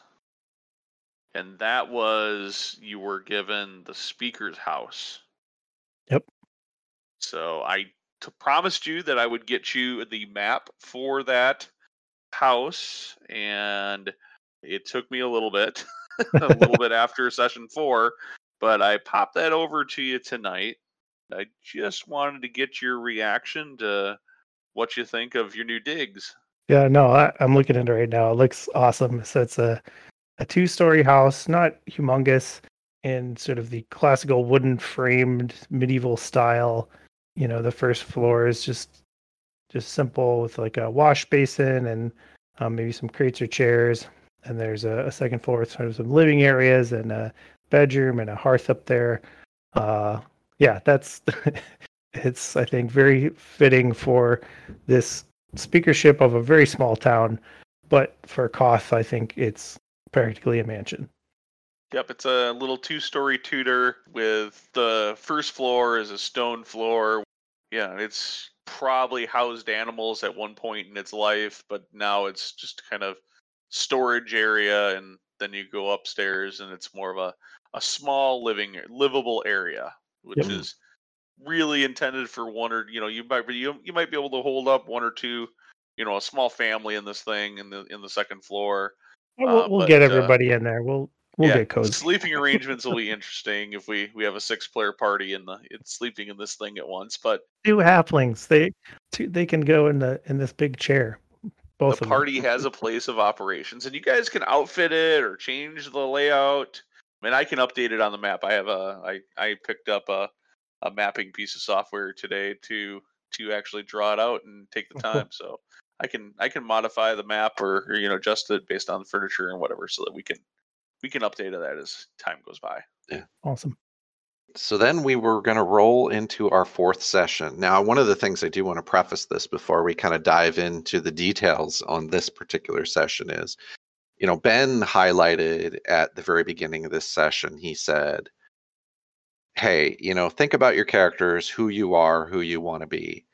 [SPEAKER 1] And that was you were given the speaker's house.
[SPEAKER 3] Yep.
[SPEAKER 1] So I t- promised you that I would get you the map for that house and it took me a little bit *laughs* a little *laughs* bit after session 4 but I popped that over to you tonight. I just wanted to get your reaction to what you think of your new digs.
[SPEAKER 3] Yeah, no, I, I'm looking at it right now. It looks awesome. So it's a a two story house, not humongous, in sort of the classical wooden framed medieval style. You know, the first floor is just just simple with like a wash basin and um, maybe some crates or chairs. And there's a, a second floor with sort of some living areas and a bedroom and a hearth up there. Uh, yeah, that's *laughs* it's I think very fitting for this speakership of a very small town, but for Koth, I think it's practically a mansion.
[SPEAKER 1] Yep, it's a little two-story Tudor with the first floor is a stone floor. Yeah, it's probably housed animals at one point in its life, but now it's just kind of storage area, and then you go upstairs, and it's more of a a small living livable area, which
[SPEAKER 3] Yep.
[SPEAKER 1] is really intended for one or you know you might be you, you might be able to hold up one or two you know a small family in this thing in the in the second floor
[SPEAKER 3] We'll,
[SPEAKER 1] Uh,
[SPEAKER 3] we'll
[SPEAKER 1] but,
[SPEAKER 3] get
[SPEAKER 1] uh,
[SPEAKER 3] everybody in there. We'll we'll
[SPEAKER 1] yeah,
[SPEAKER 3] get cozy.
[SPEAKER 1] Sleeping *laughs* arrangements will be interesting if we we have a six player party and the it's sleeping in this thing at once. But
[SPEAKER 3] Two halflings. They two, they can go in the in this big chair. Both
[SPEAKER 1] the party has a place of operations, and you guys can outfit it or change the layout. I mean, I can update it on the map. I have a I I picked up a a mapping piece of software today to to actually draw it out and take the *laughs* time. So I can I can modify the map or, or you know adjust it based on the furniture and whatever, so that we can we can update that as time goes by.
[SPEAKER 3] Yeah, Awesome.
[SPEAKER 2] So then we were going to roll into our fourth session. Now, one of the things I do want to preface this before we kind of dive into the details on this particular session is, you know, Ben highlighted at the very beginning of this session, he said, Hey, you know, think about your characters, who you are, who you want to be.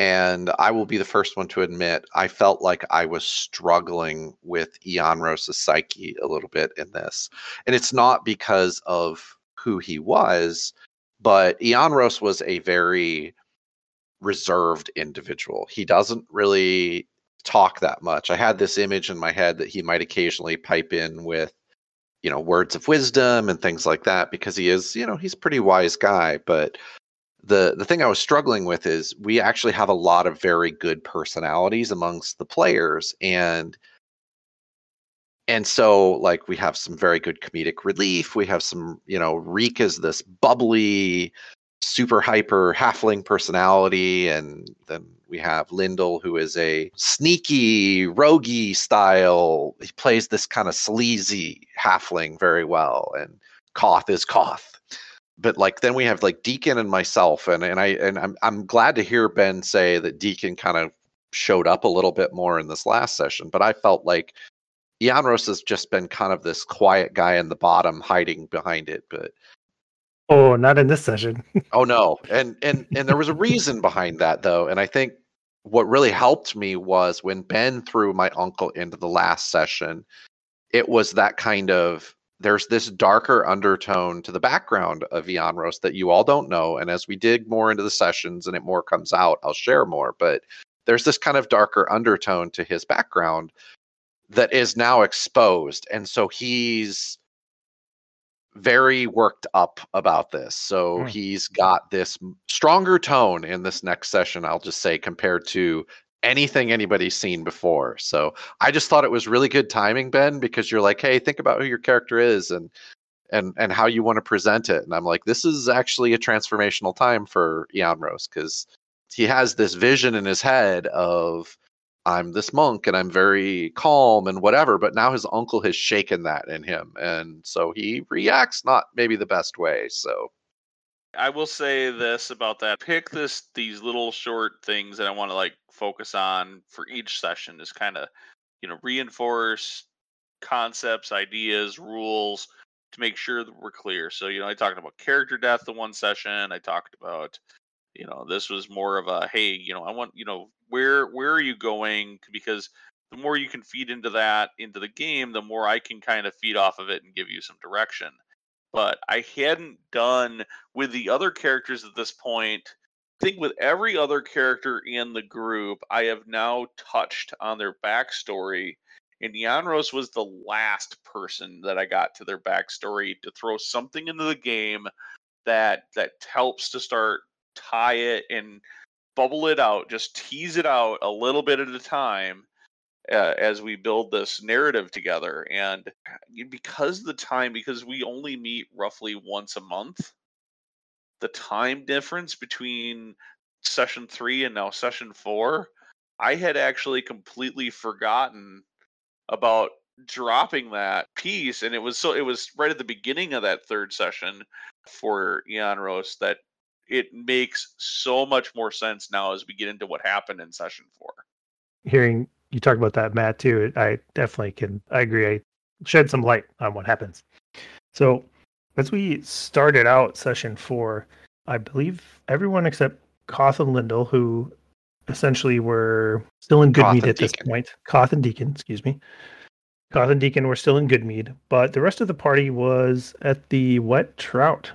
[SPEAKER 2] And I will be the first one to admit, I felt like I was struggling with Ianros's psyche a little bit in this. And it's not because of who he was, but Ianros was a very reserved individual. He doesn't really talk that much. I had this image in my head that he might occasionally pipe in with, you know, words of wisdom and things like that because he is, you know, he's pretty wise guy. But the the thing I was struggling with is we actually have a lot of very good personalities amongst the players and and so like we have some very good comedic relief we have some you know reek is this bubbly super hyper halfling personality and then we have Lyndall, who is a sneaky, roguey style. He plays this kind of sleazy halfling very well, and Koth is Koth. But like then we have like Deacon and myself, and and I and I'm I'm glad to hear Ben say that Deacon kind of showed up a little bit more in this last session. But I felt like Ianros has just been kind of this quiet guy in the bottom, hiding behind it. But
[SPEAKER 3] Oh, not in this session. *laughs*
[SPEAKER 2] oh no, and and and there was a reason behind that though, and I think what really helped me was when Ben threw my uncle into the last session. It was that kind of there's this darker undertone to the background of Ianros that you all don't know, and as we dig more into the sessions and it more comes out, I'll share more. But there's this kind of darker undertone to his background that is now exposed, and so he's very worked up about this. So mm. he's got this stronger tone in this next session, I'll just say, compared to anything anybody's seen before. So I just thought it was really good timing, Ben, because you're like, hey, think about who your character is and and and how you want to present it. And I'm like, this is actually a transformational time for Ianros because he has this vision in his head of I'm this monk and I'm very calm and whatever. But now his uncle has shaken that in him. And so he reacts not maybe the best way. So
[SPEAKER 1] I will say this about that. Pick this these little short things that I want to like focus on for each session is kind of, you know, reinforce concepts, ideas, rules to make sure that we're clear. So, you know, I talked about character death the one session. I talked about you know this was more of a hey you know i want you know where where are you going? Because the more you can feed into that into the game the more i can kind of feed off of it and give you some direction. But i hadn't done with the other characters at this point i think with every other character in the group i have now touched on their backstory and Ianros was the last person that I got to their backstory to throw something into the game that that helps to start tie it and bubble it out, just tease it out a little bit at a time uh, as we build this narrative together. And because the time, because we only meet roughly once a month, the time difference between session three and now session four, I had actually completely forgotten about dropping that piece and it was so it was right at the beginning of that third session for Ianros that it makes so much more sense now as we get into what happened in session four.
[SPEAKER 3] Hearing you talk about that, Matt, too, I definitely can. I agree. I shed some light on what happens. So, as we started out session four, I believe everyone except Koth and Lyndall, who essentially were still in Goodmead at this point. Koth and Deacon, excuse me. Koth and Deacon were still in Goodmead, but the rest of the party was at the Wet Trout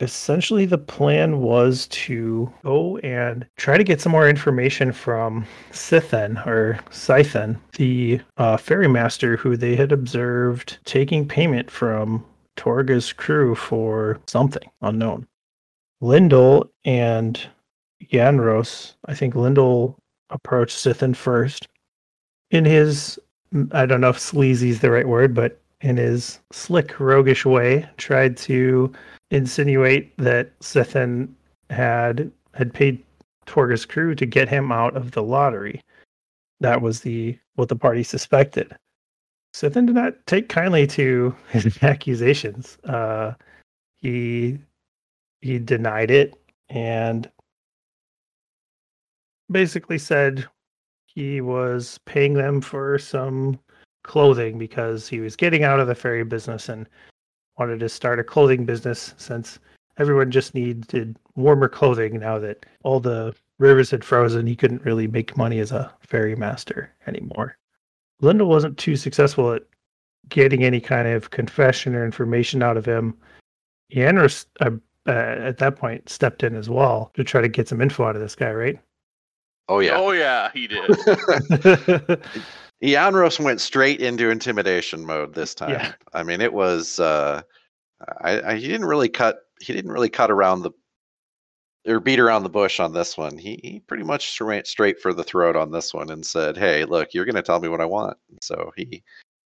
[SPEAKER 3] essentially the plan was to go and try to get some more information from Sithen or Scythen, the uh, ferrymaster who they had observed taking payment from Torga's crew for something unknown. Lyndall and Ianros, I think Lyndall approached Sithen first. In his, I don't know if sleazy is the right word, but in his slick, roguish way, tried to insinuate that Sithen had had paid Torga's crew to get him out of the lottery. That was the what the party suspected. Sithen did not take kindly to *laughs* his accusations. Uh, he he denied it and basically said he was paying them for some clothing because he was getting out of the ferry business and wanted to start a clothing business since everyone just needed warmer clothing now that all the rivers had frozen. He couldn't really make money as a ferry master anymore. Lyndall wasn't too successful at getting any kind of confession or information out of him. Ianros, uh, uh, at that point, stepped in as well to try to get some info out of this guy, right?
[SPEAKER 2] Oh yeah.
[SPEAKER 1] Oh yeah, he did. *laughs* *laughs*
[SPEAKER 2] Ianros went straight into intimidation mode this *laughs* time. Yeah. I mean, it was. Uh, I, I, he didn't really cut. He didn't really cut around the or beat around the bush on this one. He, he pretty much went straight for the throat on this one and said, "Hey, look, you're going to tell me what I want." so he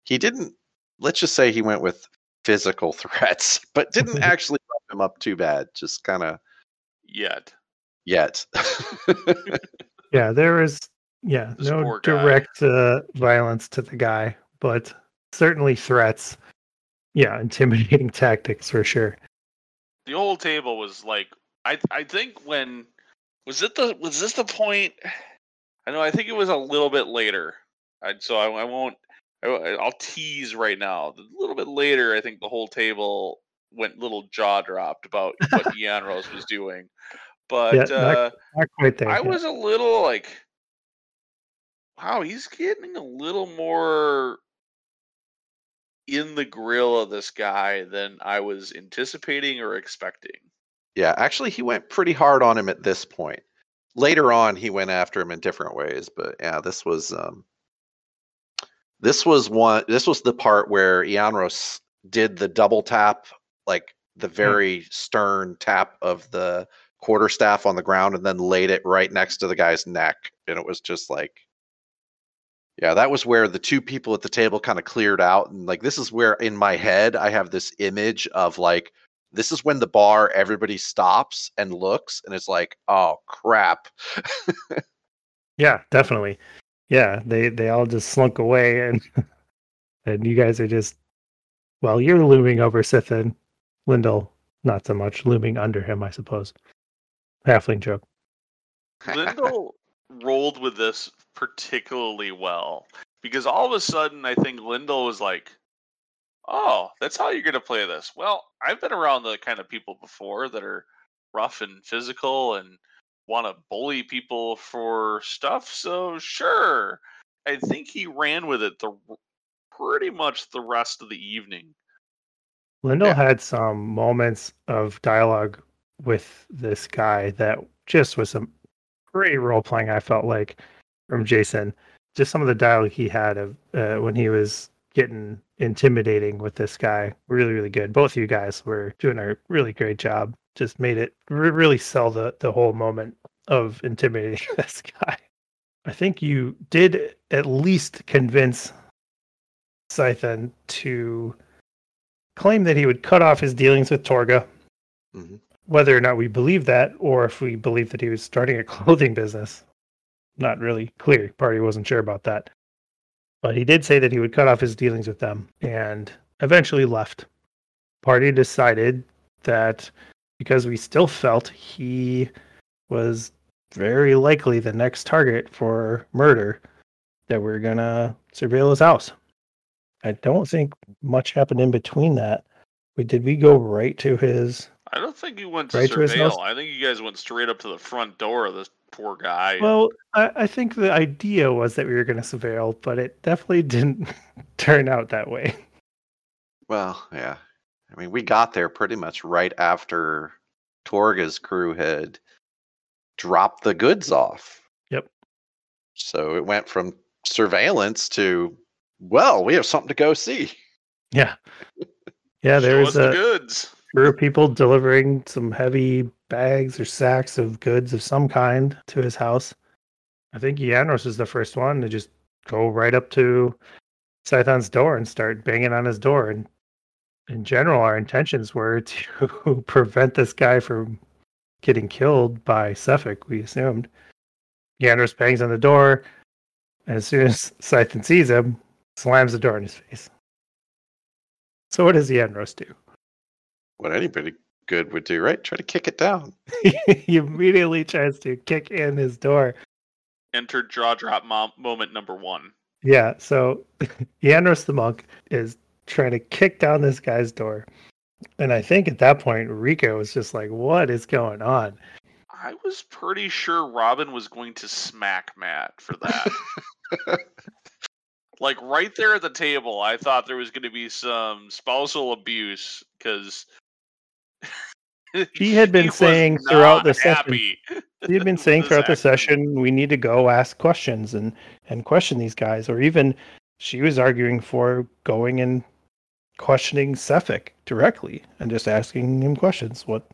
[SPEAKER 2] he didn't. Let's just say he went with physical *laughs* threats, but didn't *laughs* actually rough him up too bad. Just kind of
[SPEAKER 1] Yet.
[SPEAKER 2] yet.
[SPEAKER 3] Yeah, there was yeah
[SPEAKER 1] This
[SPEAKER 3] no direct uh, violence to the guy, but certainly threats. Yeah, intimidating *laughs* tactics for sure.
[SPEAKER 1] The whole table was like I I think when was it the was this the point *sighs* I know I think it was a little bit later. I so I, I won't I, I'll tease right now. A little bit later I think the whole table went little jaw dropped about what *laughs* Ianros was doing. But
[SPEAKER 3] Yeah, not-
[SPEAKER 1] uh
[SPEAKER 3] Not quite there.
[SPEAKER 1] I
[SPEAKER 3] yet.
[SPEAKER 1] was a little like, wow, he's getting a little more in the grill of this guy than I was anticipating or expecting.
[SPEAKER 2] yeah, actually, he went pretty hard on him at this point. Later on, he went after him in different ways, but yeah, this was um, this was one. This was the part where Ianros did the double tap, like the very stern tap of the quarterstaff on the ground, and then laid it right next to the guy's neck, and it was just like. Yeah, that was where the two people at the table kind of cleared out. And like, this is where in my mm-hmm. head, I have this image of like, this is when the bar everybody stops and looks and it's like oh crap *laughs*
[SPEAKER 3] Yeah, definitely. Yeah, they they all just slunk away, and *laughs* and you guys are just well, you're looming over Sithin, Lyndall, not so much looming under him, I suppose. Halfling joke.
[SPEAKER 1] Lyndall rolled with this particularly well because all of a sudden I think Lyndall was like, "Oh, that's how you're going to play this." Well, I've been around the kind of people before that are rough and physical and want to bully people for stuff. So sure, I think he ran with it the pretty much the rest of the evening.
[SPEAKER 3] Lyndall
[SPEAKER 2] Yeah.
[SPEAKER 3] had some moments of dialogue with this guy that just was some great role playing. I felt like from Jason, just some of the dialogue he had of uh, when he was getting intimidating with this guy, really, really good. Both of you guys were doing a really great job. Just made it re- really sell the the whole moment of intimidating *laughs* this guy. I think you did at least convince Scythen to claim that he would cut off his dealings with Torga.
[SPEAKER 2] Mhm.
[SPEAKER 3] Whether or not we believe that, or if we believe that he was starting a *laughs* clothing business, not really clear. Party wasn't sure about that. But he did say that he would cut off his dealings with them and eventually left. Party decided that because we still felt he was very likely the next target for murder, that we're gonna surveil his house. I don't think much happened in between that. Did we go right to his
[SPEAKER 1] I don't think he went to
[SPEAKER 3] Right to
[SPEAKER 1] surveil. I think you guys went straight up to the front door of this poor guy.
[SPEAKER 3] Well, I, I think the idea was that we were gonna surveil, but it definitely *laughs* didn't turn out that way.
[SPEAKER 2] well yeah i mean we got there pretty much right after torga's crew had dropped the goods off
[SPEAKER 3] Yep.
[SPEAKER 2] so it went from surveillance to well we have something to go see
[SPEAKER 3] Yeah. Yeah,
[SPEAKER 1] Show
[SPEAKER 3] there
[SPEAKER 1] us
[SPEAKER 3] was
[SPEAKER 1] the goods.
[SPEAKER 3] Crew of people delivering some heavy bags or sacks of goods of some kind to his house. I think Ianros is the first one to just go right up to Scython's door and start banging on his door. And in general, our intentions were *laughs* to prevent this guy from getting killed by Sephek, we assumed. Ianros bangs on the door. And as soon *laughs* as Scython sees him, slams the door in his face. So what does Ianros do?
[SPEAKER 2] What anybody good would do right try to kick it down *laughs* *laughs*
[SPEAKER 3] he immediately tries to kick in his door.
[SPEAKER 1] Enter jaw drop mom- moment number one.
[SPEAKER 3] Yeah, so *laughs* Ianros the monk is trying to kick down this guy's door. And I think at that point, Rika was just like, what is going on?
[SPEAKER 1] I was pretty sure Robin was going to smack Matt for that. like right there at the table, I thought there was going to be some spousal abuse because
[SPEAKER 3] He had *laughs* been
[SPEAKER 1] was
[SPEAKER 3] saying throughout the
[SPEAKER 1] not
[SPEAKER 3] session-
[SPEAKER 1] happy *laughs*
[SPEAKER 3] He had been saying
[SPEAKER 1] with
[SPEAKER 3] throughout the session, we need to go ask questions and, and question these guys. Or even she was arguing for going and questioning Sephek directly and just asking him questions. What,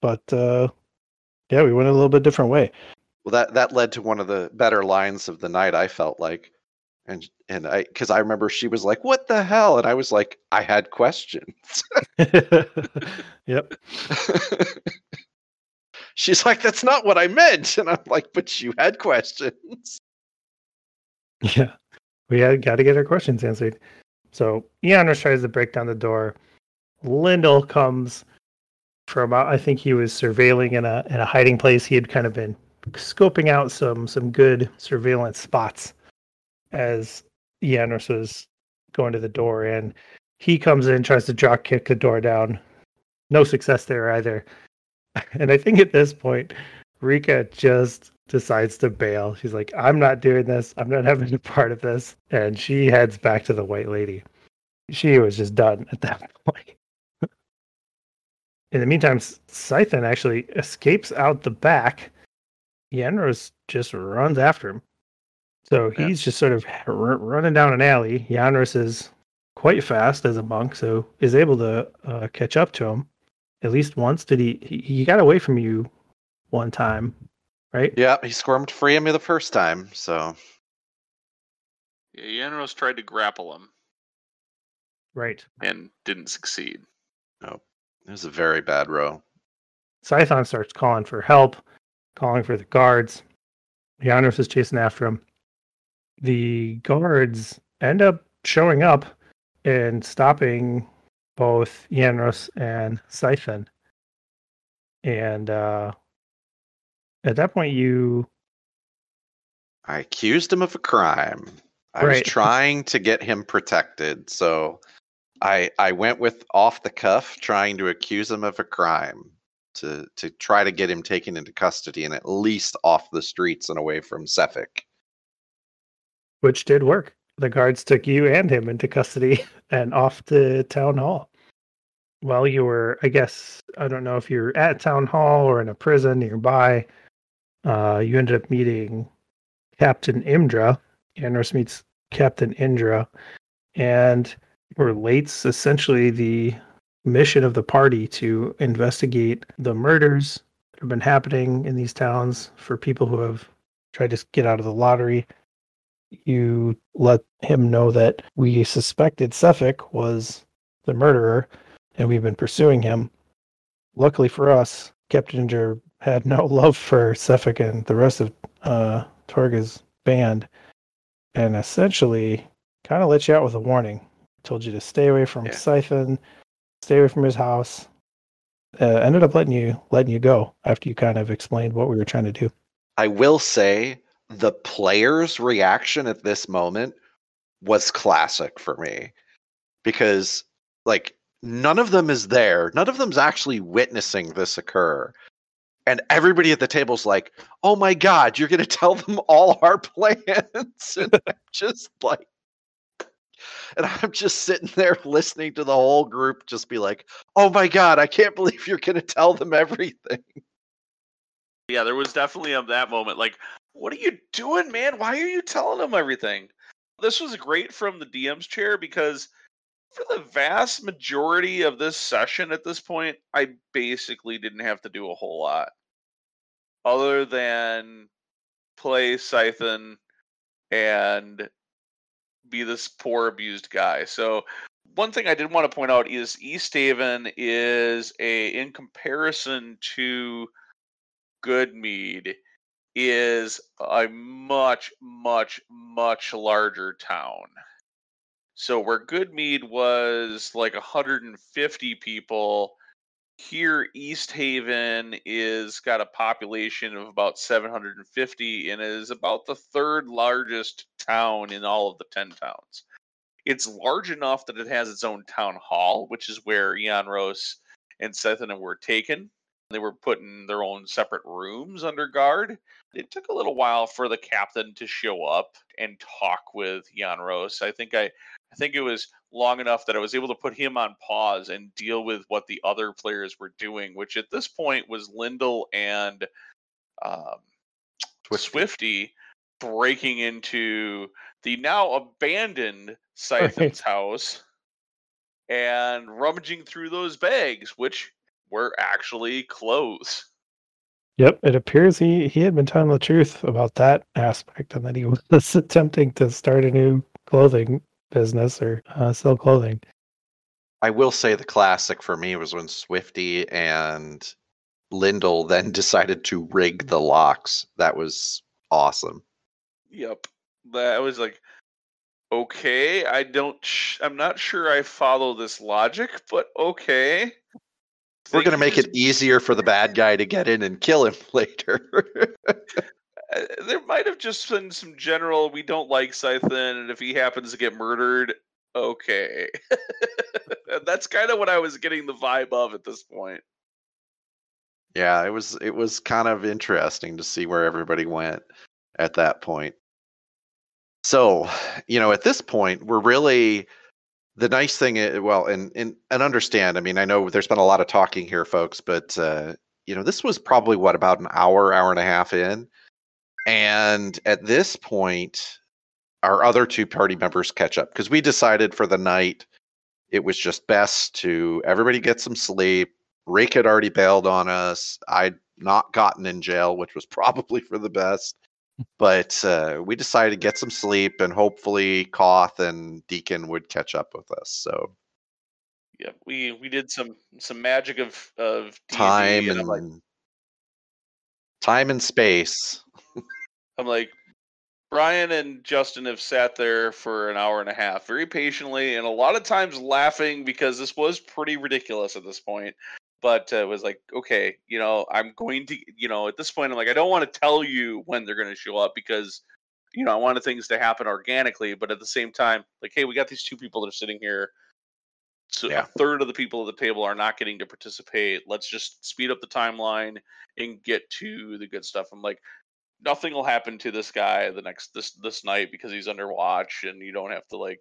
[SPEAKER 3] but uh, yeah, we went a little bit different way.
[SPEAKER 2] well that that led to one of the better lines of the night i felt like And and I because I remember she was like, "What the hell?" And I was like, "I had questions." *laughs*
[SPEAKER 3] yep. *laughs*
[SPEAKER 2] She's like, "That's not what I meant," and I'm like, "But you had questions."
[SPEAKER 3] Yeah. We had got to get our questions answered. So Ianros tries to break down the door. Lyndall comes from out- I think he was surveilling in a in a hiding place. He had kind of been scoping out some some good surveillance spots as Ianros was going to the door and he comes in, tries to drop kick the door down. No success there either. *laughs* And I think at this point, Rika just decides to bail. She's like, I'm not doing this. I'm not *laughs* having a part of this. And she heads back to the White Lady. She was just done at that *laughs* point. In the meantime, Scython actually escapes out the back. Ianros just runs after him. So
[SPEAKER 1] Yeah.
[SPEAKER 3] he's just sort of r- running down an alley. Ianros is quite fast as a monk, so is able to uh, catch up to him at least once. Did he, he? He got away from you one time, right?
[SPEAKER 2] Yeah, he squirmed free of me the first time, so
[SPEAKER 1] Yeah, Ianros tried to grapple him
[SPEAKER 3] Right.
[SPEAKER 1] and didn't succeed.
[SPEAKER 2] it was a very bad row.
[SPEAKER 3] Scython starts calling for help, calling for the guards. Ianros is chasing after him. The guards end up showing up and stopping both Ianros and Siphon. And uh, at that point, you
[SPEAKER 2] I accused him of a crime. I was *laughs* trying to get him protected, so I I went with off the cuff, trying to accuse him of a crime to to try to get him taken into custody and at least off the streets and away from Sephek.
[SPEAKER 3] Which did work. The guards took you and him into custody *laughs* and off to town hall. Well, you were, I guess, I don't know if you're at town hall or in a prison nearby. Uh, you ended up meeting Captain Imdra. Andros meets Captain Indra and relates essentially the mission of the party to investigate the murders that have been happening in these towns for people who have tried to get out of the lottery you let him know that we suspected Sephek was the murderer and we've been pursuing him. Luckily for us, Captain Ginger had no *laughs* love for Sephek and the rest of uh, Torga's band and essentially kind of let you out with a warning. Told you to stay away from
[SPEAKER 2] Yeah.
[SPEAKER 3] Siphon, stay away from his house. Uh, ended up letting you letting you go after you kind of explained what we were trying to do.
[SPEAKER 2] I will say the player's reaction at this moment was classic for me because like none of them is there. None of them's actually witnessing this occur. And everybody at the table's like oh my god you're going *laughs* to tell them all our plans. *laughs* And i'm just like and i'm just sitting there listening to the whole group just be like oh my god i can't believe you're going to tell them everything.
[SPEAKER 1] Yeah, there was definitely of that moment. Like, what are you doing, man? Why are you telling them everything? This was great from the DM's chair because for the vast majority of this session at this point, I basically didn't have to do a whole lot other than play Scython and be this poor abused guy. So one thing I did want to point out is Easthaven is a in comparison to Goodmead is a much, much, much larger town. So where Goodmead was like 150 people, here Easthaven is got a population of about 750 and is about the third largest town in all of the 10 towns. It's large enough that it has its own town hall, which is where Ianros and Sethana were taken. They were put in their own separate rooms under guard. It took a little while for the captain to show up and talk with Ianros. I think I, I think it was long enough that I was able to put him on pause and deal with what the other players were doing, which at this point was Lyndall and um,
[SPEAKER 2] Swifty.
[SPEAKER 1] Swifty breaking into the now abandoned *laughs* Siphon's house and rummaging through those bags, which were actually clothes.
[SPEAKER 3] Yep, it appears he he had been telling the truth about that aspect, and that he *laughs* was attempting to start a new clothing business or uh, sell clothing.
[SPEAKER 2] I will say the classic for me was when Swifty and Lyndall *laughs* then decided to rig the locks. That was awesome.
[SPEAKER 1] Yep. That was like, okay, I don't, sh- I'm not sure I follow this logic, but okay.
[SPEAKER 2] We're going to make it easier for the bad guy to get in and kill him *laughs* later.
[SPEAKER 1] uh, there might have just been some general, we don't like Scythen, and if he happens to get murdered, okay. *laughs* That's kind of what I was getting the vibe of at this point.
[SPEAKER 2] yeah, it was it was kind of interesting to see where everybody went at that point. So, you know, at this point, we're really the nice thing i- well and and and understand i mean i know there's been a lot of talking here folks but uh you know this was probably what about an hour hour and a half in and at this point our other two party members catch up because we decided for the night it was just best to everybody get some sleep rick had already bailed on us i'd not gotten in jail which was *laughs* probably for the best but uh, we decided to get some sleep and hopefully Koth and Deacon would catch up with us. So
[SPEAKER 1] Yeah, we we did some some magic of of D&D,
[SPEAKER 2] time
[SPEAKER 1] and
[SPEAKER 2] and
[SPEAKER 1] like,
[SPEAKER 2] time and space.
[SPEAKER 1] I'm like, Brian and Justin have sat there for an hour and a half, very patiently, and a lot of times laughing because this was pretty ridiculous at this point. But uh, it was like, okay, you know, I'm going to, you know, at this point, I'm like, I don't want to tell you when they're going to show up because, you know, I wanted things to happen organically. But at the same time, like, hey, we got these two people that are sitting here. So
[SPEAKER 2] Yeah.
[SPEAKER 1] a third of the people at the table are not getting to participate. Let's just speed up the timeline and get to the good stuff. I'm like, nothing will happen to this guy the next this this night because he's under watch and you don't have to like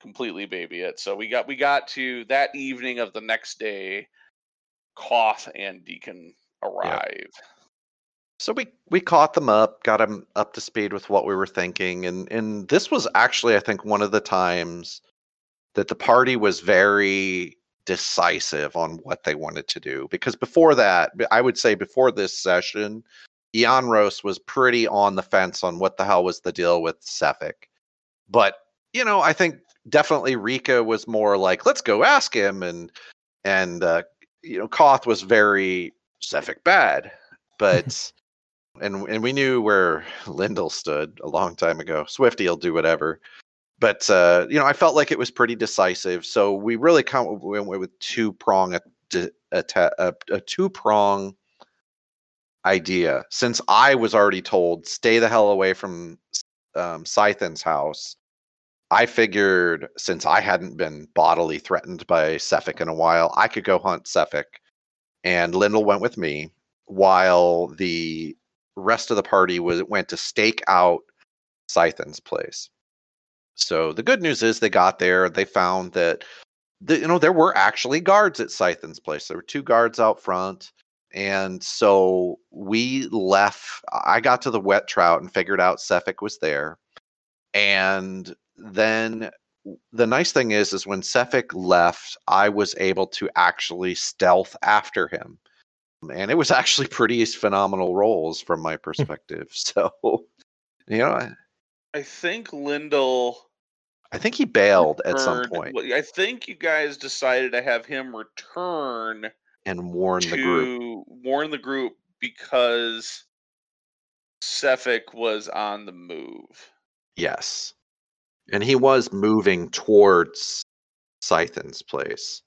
[SPEAKER 1] completely baby it. So we got we got to that evening of the next day, Koth and Deacon arrive.
[SPEAKER 2] So we we caught them up, got them up to speed with what we were thinking, and and this was actually I think one of the times that the party was very decisive on what they wanted to do because before that I would say before this session Ianros was pretty on the fence on what the hell was the deal with Sephek. But, you know, I think definitely Rika was more like, let's go ask him and and uh, you know, Koth was very Sephek bad. But *laughs* and and we knew where Lyndall stood a long time ago. Swifty will do whatever. But uh, you know, I felt like it was pretty decisive. So we really come went with two prong a, a, a, a two prong idea. Since I was already told stay the hell away from um, Scythen's house, I figured since I hadn't been bodily threatened by Sephek in a while, I could go hunt Sephek. And Lyndall went with me while the rest of the party was went to stake out Scythen's place. So the good news is they got there. They found that the, you know there were actually guards at Scythen's place. There were two guards out front, and so we left. I got to the wet trout and figured out Sephek was there, and then the nice thing is is when Sephek left, I was able to actually stealth after him. And it was actually pretty phenomenal roles from my hmm. perspective. *laughs* so, you know, I,
[SPEAKER 1] I think Lyndall
[SPEAKER 2] I think he bailed at some point
[SPEAKER 1] I think you guys decided to have him return
[SPEAKER 2] and warn
[SPEAKER 1] to
[SPEAKER 2] the group.
[SPEAKER 1] warn the group because Sephek was on the move.
[SPEAKER 2] Yes. And he was moving towards Scythen's place.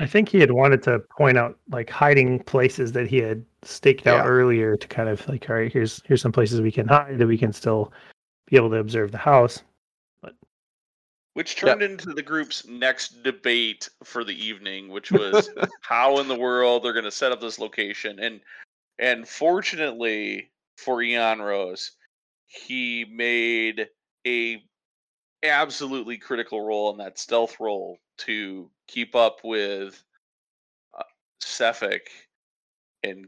[SPEAKER 3] I think he had wanted to point out like hiding places that he had staked out
[SPEAKER 2] Yeah.
[SPEAKER 3] earlier to kind of like, all right, here's here's some places we can hide that we can still be able to observe the house.
[SPEAKER 1] But which
[SPEAKER 2] Yep.
[SPEAKER 1] turned into the group's next debate for the evening, which *laughs* was how in the world they're going to set up this location. And and fortunately for Ianros, he made a absolutely critical role in that stealth role to keep up with uh, Sephek and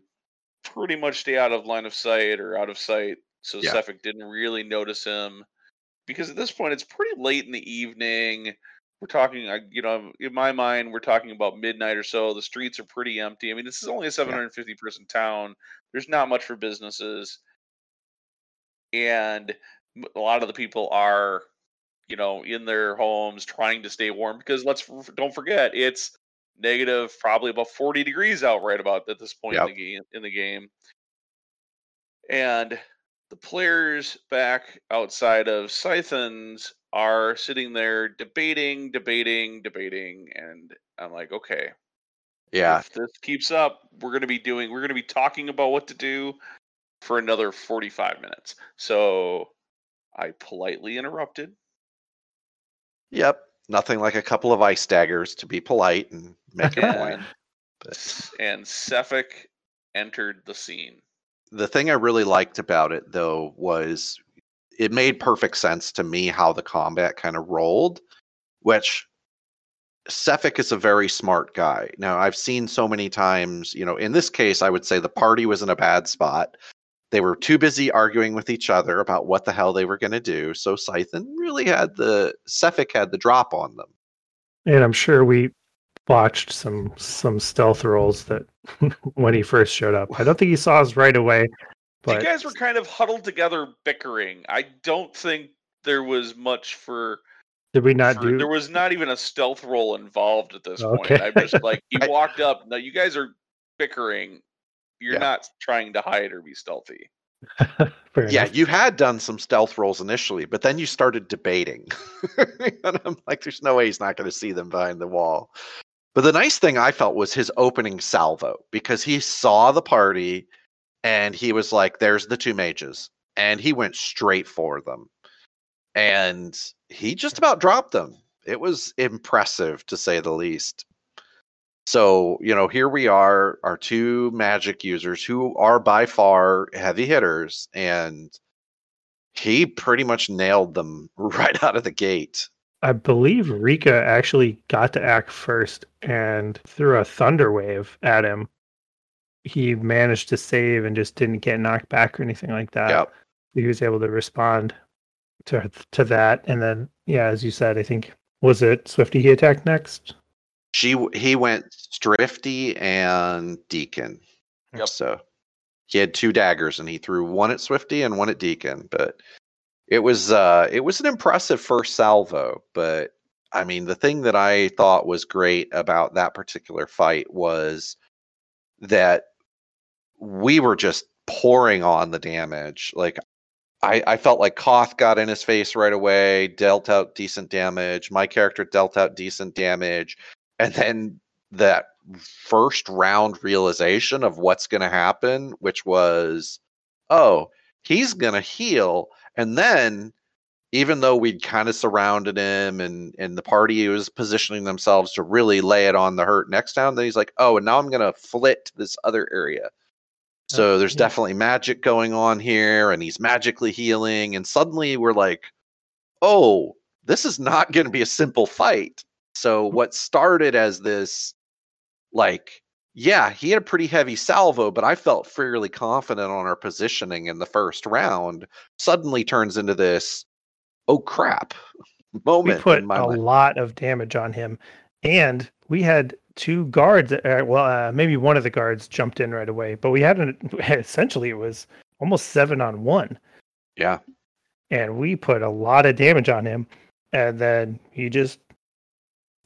[SPEAKER 1] pretty much stay out of line of sight or out of sight, so
[SPEAKER 2] Yeah.
[SPEAKER 1] Sephek didn't really notice him. Because at this point, it's pretty late in the evening. we're talking, you know, in my mind, we're talking about midnight or so. The streets are pretty empty. I mean, this is only a 750 person town. There's not much for businesses, and a lot of the people are, you know, in their homes trying to stay warm because let's don't forget it's negative, probably about 40 degrees out right about at this point in the game. In the game, and the players back outside of Scythens are sitting there debating, debating, debating, and I'm like, okay,
[SPEAKER 2] Yeah.
[SPEAKER 1] if this keeps up, we're gonna be doing, we're gonna be talking about what to do for another 45 minutes. So I politely interrupted.
[SPEAKER 2] Yep. Nothing like a couple of ice daggers to be polite and make a point.
[SPEAKER 1] And,
[SPEAKER 2] But
[SPEAKER 1] and Sephek entered the scene.
[SPEAKER 2] the thing I really liked about it though was it made perfect sense to me how the combat kind of rolled, which Sephek is a very smart guy. Now I've seen so many times, you know, in this case I would say the party was in a bad spot. They were too busy arguing with each other about what the hell they were going to do. So Scythen really had the Sephek had the drop on them.
[SPEAKER 3] And I'm sure we watched some some stealth rolls that *laughs* when he first showed up. I don't think he saw us right away, but
[SPEAKER 1] you guys were kind of huddled together bickering. I don't think there was much for
[SPEAKER 3] did we not
[SPEAKER 1] for-
[SPEAKER 3] do?
[SPEAKER 1] there was not even a stealth roll involved at this
[SPEAKER 3] Okay.
[SPEAKER 1] point. I'm just like he *laughs* walked up. Now you guys are bickering. You're
[SPEAKER 2] Yeah.
[SPEAKER 1] not trying to hide or be stealthy. *laughs*
[SPEAKER 2] Yeah,
[SPEAKER 3] enough.
[SPEAKER 2] you had done some stealth rolls initially, but then you started debating. *laughs* and I'm like, there's no way he's not going to see them behind the wall. But the nice thing I felt was his opening salvo because he saw the party and he was like, there's the two mages. And he went straight for them. And he just about dropped them. It was impressive to say the least. So, you know, here we are, our two magic users who are by far heavy hitters, and he pretty much nailed them *laughs* right out of the gate.
[SPEAKER 3] I believe Rika actually got to act first and threw a thunder wave at him. He managed to save and just didn't get knocked back or anything like that.
[SPEAKER 2] Yep.
[SPEAKER 3] He was able to respond to to that, and then yeah, as you said, I think was it Swifty he attacked next.
[SPEAKER 2] She he went Swifty and Deacon.
[SPEAKER 1] Yep.
[SPEAKER 2] So he had two daggers and he threw one at Swifty and one at Deacon. But it was uh it was an impressive first salvo. But I mean the thing that I thought was great about that particular fight was that we were just pouring on the damage. Like I, I felt like Koth got in his face right away, dealt out decent damage. My character dealt out decent damage. And then that first round realization of what's going to happen, which was, oh, he's going to heal. And then, even though we'd kind of surrounded him and, and the party was positioning themselves to really lay it on the hurt next time, then he's like, oh, and now I'm going to flit to this other area. So oh, there's
[SPEAKER 3] yeah.
[SPEAKER 2] definitely magic going on here, and he's magically healing. And suddenly we're like, oh, this is not going to be a simple fight. So what started as this, like, yeah, he had a pretty heavy salvo, but I felt fairly confident on our positioning in the first round, suddenly turns into this, oh crap, *laughs* moment. We put
[SPEAKER 3] a
[SPEAKER 2] mind.
[SPEAKER 3] lot of damage on him, and we had two guards. Uh, well, uh, maybe one of the guards jumped in right away, but we had an *laughs* essentially it was almost seven on one.
[SPEAKER 2] Yeah.
[SPEAKER 3] and we put a lot of damage on him and then he just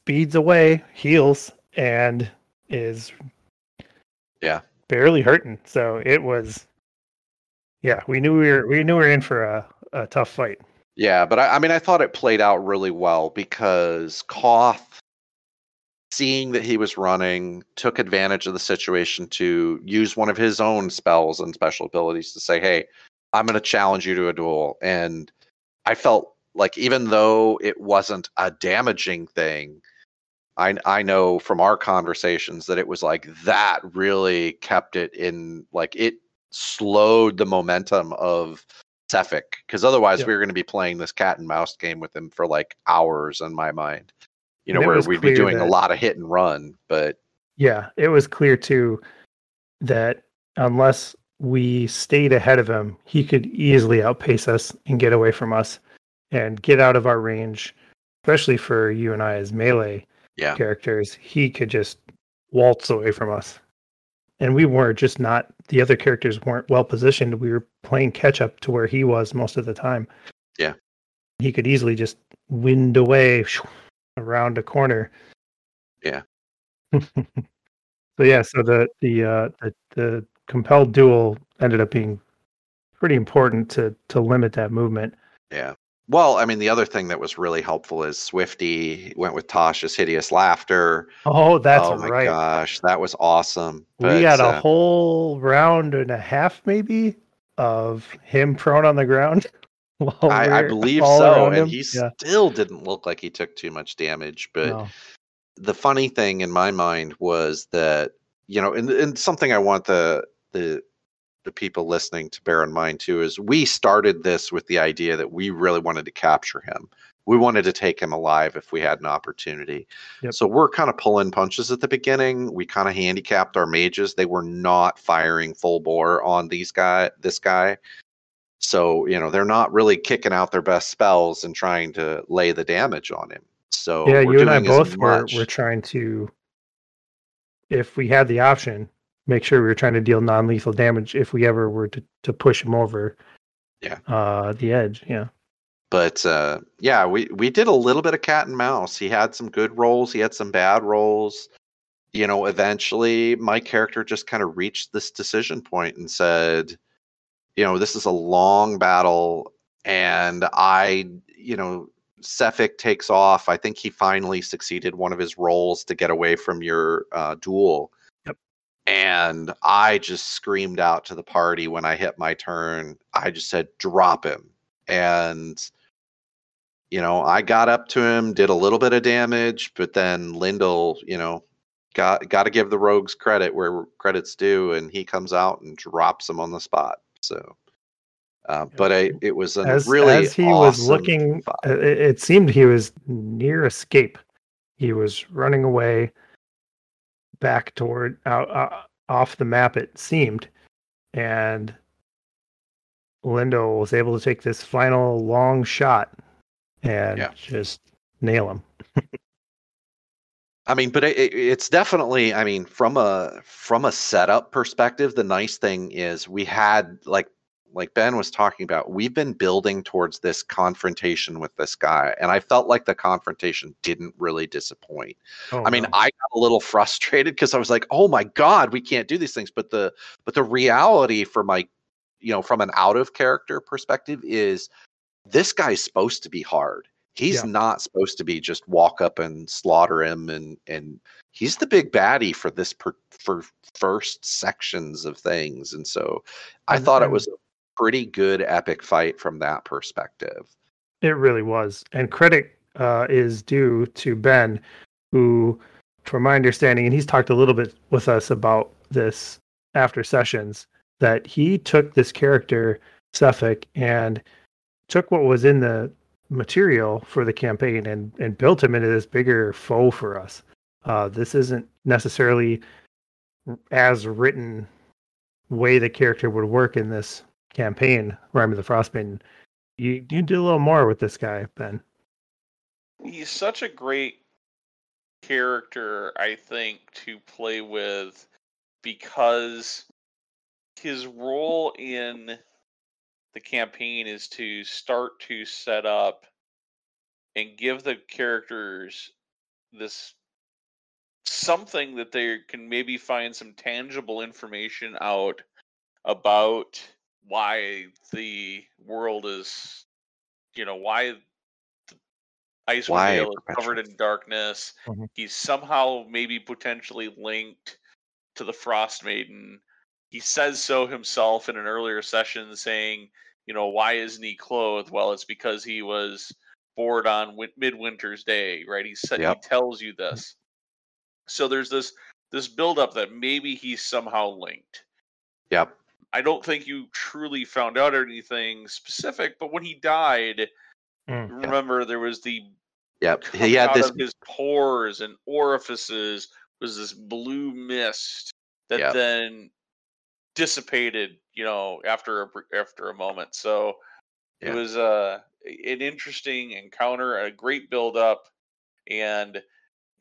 [SPEAKER 3] speeds away heals and is
[SPEAKER 2] Yeah.
[SPEAKER 3] barely hurting so it was yeah we knew we were we knew we were in for a, a tough fight
[SPEAKER 2] Yeah, but I, I mean, I thought it played out really well because Koth, seeing that he was running, took advantage of the situation to use one of his own spells and special abilities to say, "Hey, I'm going to challenge you to a duel." And I felt like even though it wasn't a damaging thing, I I know from our conversations that it was like that really kept it in like it slowed the momentum of Sephek because otherwise
[SPEAKER 3] Yeah.
[SPEAKER 2] we were going to be playing this cat and mouse game with him for like hours in my mind. You know, where we'd be doing a lot of hit and run, but
[SPEAKER 3] yeah it was clear too that unless we stayed ahead of him he could easily outpace us and get away from us and get out of our range especially for you and I as melee
[SPEAKER 2] Yeah.
[SPEAKER 3] characters, he could just waltz away from us. And we weren't just not the other characters weren't well positioned. We were playing catch up to where he was most of the time.
[SPEAKER 2] Yeah.
[SPEAKER 3] He could easily just wind away *sniffs* around a corner.
[SPEAKER 2] Yeah. *laughs*
[SPEAKER 3] so yeah, so the the uh the, the compelled duel ended up being pretty important to to limit that movement.
[SPEAKER 2] Yeah. Well, I mean, the other thing that was really helpful is Swifty went with Tasha's hideous laughter.
[SPEAKER 3] Oh, that's
[SPEAKER 2] oh my
[SPEAKER 3] right.
[SPEAKER 2] gosh, that was awesome.
[SPEAKER 3] we
[SPEAKER 2] But,
[SPEAKER 3] got a
[SPEAKER 2] uh,
[SPEAKER 3] whole round and a half, maybe, of him prone on the ground. *laughs*
[SPEAKER 2] I, I believe so, and
[SPEAKER 3] him.
[SPEAKER 2] he
[SPEAKER 3] Yeah,
[SPEAKER 2] still didn't look like he took too much damage. But
[SPEAKER 3] no.
[SPEAKER 2] the funny thing in my mind was that you know, and, and something I want the the the people listening to bear in mind too is we started this with the idea that we really wanted to capture him. We wanted to take him alive if we had an opportunity.
[SPEAKER 3] Yep.
[SPEAKER 2] So we're kind of pulling punches at the beginning. We kind of handicapped our mages. They were not firing full bore on these guy this guy. So, you know, they're not really kicking out their best spells and trying to lay the damage on him. So
[SPEAKER 3] yeah,
[SPEAKER 2] we're
[SPEAKER 3] you and I both were, were trying to, if we had the option, make sure we were trying to deal non lethal damage if we ever were to, to push him over
[SPEAKER 2] Yeah.
[SPEAKER 3] uh, the edge. Yeah.
[SPEAKER 2] but uh, yeah, we we did a little bit of cat and mouse. He had some good rolls, he had some bad rolls. You know, eventually my character just kind of reached this decision point and said, you know, this is a long battle, and I, you know, Sephek takes off. I think he finally succeeded one of his rolls to get away from your uh, duel. And I just screamed out to the party when I hit my turn. I just said, drop him. And you know, I got up to him, did a little bit of damage, but then Lyndall, you know, got got to give the rogues credit where credit's due, and he comes out and drops him on the spot. So, uh, but I, it was a
[SPEAKER 3] As,
[SPEAKER 2] really
[SPEAKER 3] as he was looking,
[SPEAKER 2] fight.
[SPEAKER 3] it seemed he was near escape. He was running away back toward out uh, off the map. It seemed, and Lyndall was able to take this final long shot and
[SPEAKER 2] Yeah.
[SPEAKER 3] just nail him.
[SPEAKER 2] I mean, but it, it- it's definitely. I mean, from a from a setup perspective, the nice thing is we had like like Ben was talking about. We've been building towards this confrontation with this guy, and I felt like the confrontation didn't really disappoint.
[SPEAKER 3] Oh,
[SPEAKER 2] I mean,
[SPEAKER 3] no.
[SPEAKER 2] I got a little *laughs* frustrated because I was like, "Oh my god, we can't do these things." But the but the reality for my, you know, from an out of character perspective is this guy's supposed to be hard. He's
[SPEAKER 3] Yeah.
[SPEAKER 2] not supposed to be just walk up and slaughter him and and he's the big baddie for this per, for first sections of things. And so I
[SPEAKER 3] And-
[SPEAKER 2] thought it was a pretty good epic fight from that perspective.
[SPEAKER 3] It really was. And credit uh, is due to Ben, who, from my understanding, and he's talked a little bit with us about this after sessions, that he took this character, Sephek, and took what was in the material for the campaign and, and built him into this bigger foe for us. Uh, this isn't necessarily as written way the character would work in this campaign, Rime of the Frostmaiden you you do a little more with this guy, Ben.
[SPEAKER 1] He's such a great character, I think, to play with because his role in the campaign is to start to set up and give the characters this something that they can maybe find some tangible information out about why the world is you know why the Icewind
[SPEAKER 2] Why
[SPEAKER 1] Dale is covered in darkness.
[SPEAKER 3] Mhm.
[SPEAKER 1] he's somehow maybe potentially linked to the frost maiden. He says so himself in an earlier session saying you know why isn't he clothed? Well it's because he was bored on win- midwinter's day right? He said
[SPEAKER 2] Yep.
[SPEAKER 1] he tells you this. So there's this this buildup that maybe he's somehow linked.
[SPEAKER 2] Yep.
[SPEAKER 1] I don't think you truly found out anything specific, but when he died,
[SPEAKER 3] Mm,
[SPEAKER 1] you
[SPEAKER 2] yeah.
[SPEAKER 1] remember there was the
[SPEAKER 2] Yep. He had
[SPEAKER 1] out
[SPEAKER 2] this
[SPEAKER 1] of his pores and orifices was this blue mist that
[SPEAKER 2] Yep.
[SPEAKER 1] then dissipated, you know, after a after a moment. So It
[SPEAKER 2] Yeah.
[SPEAKER 1] was uh, an interesting encounter, a great build up, and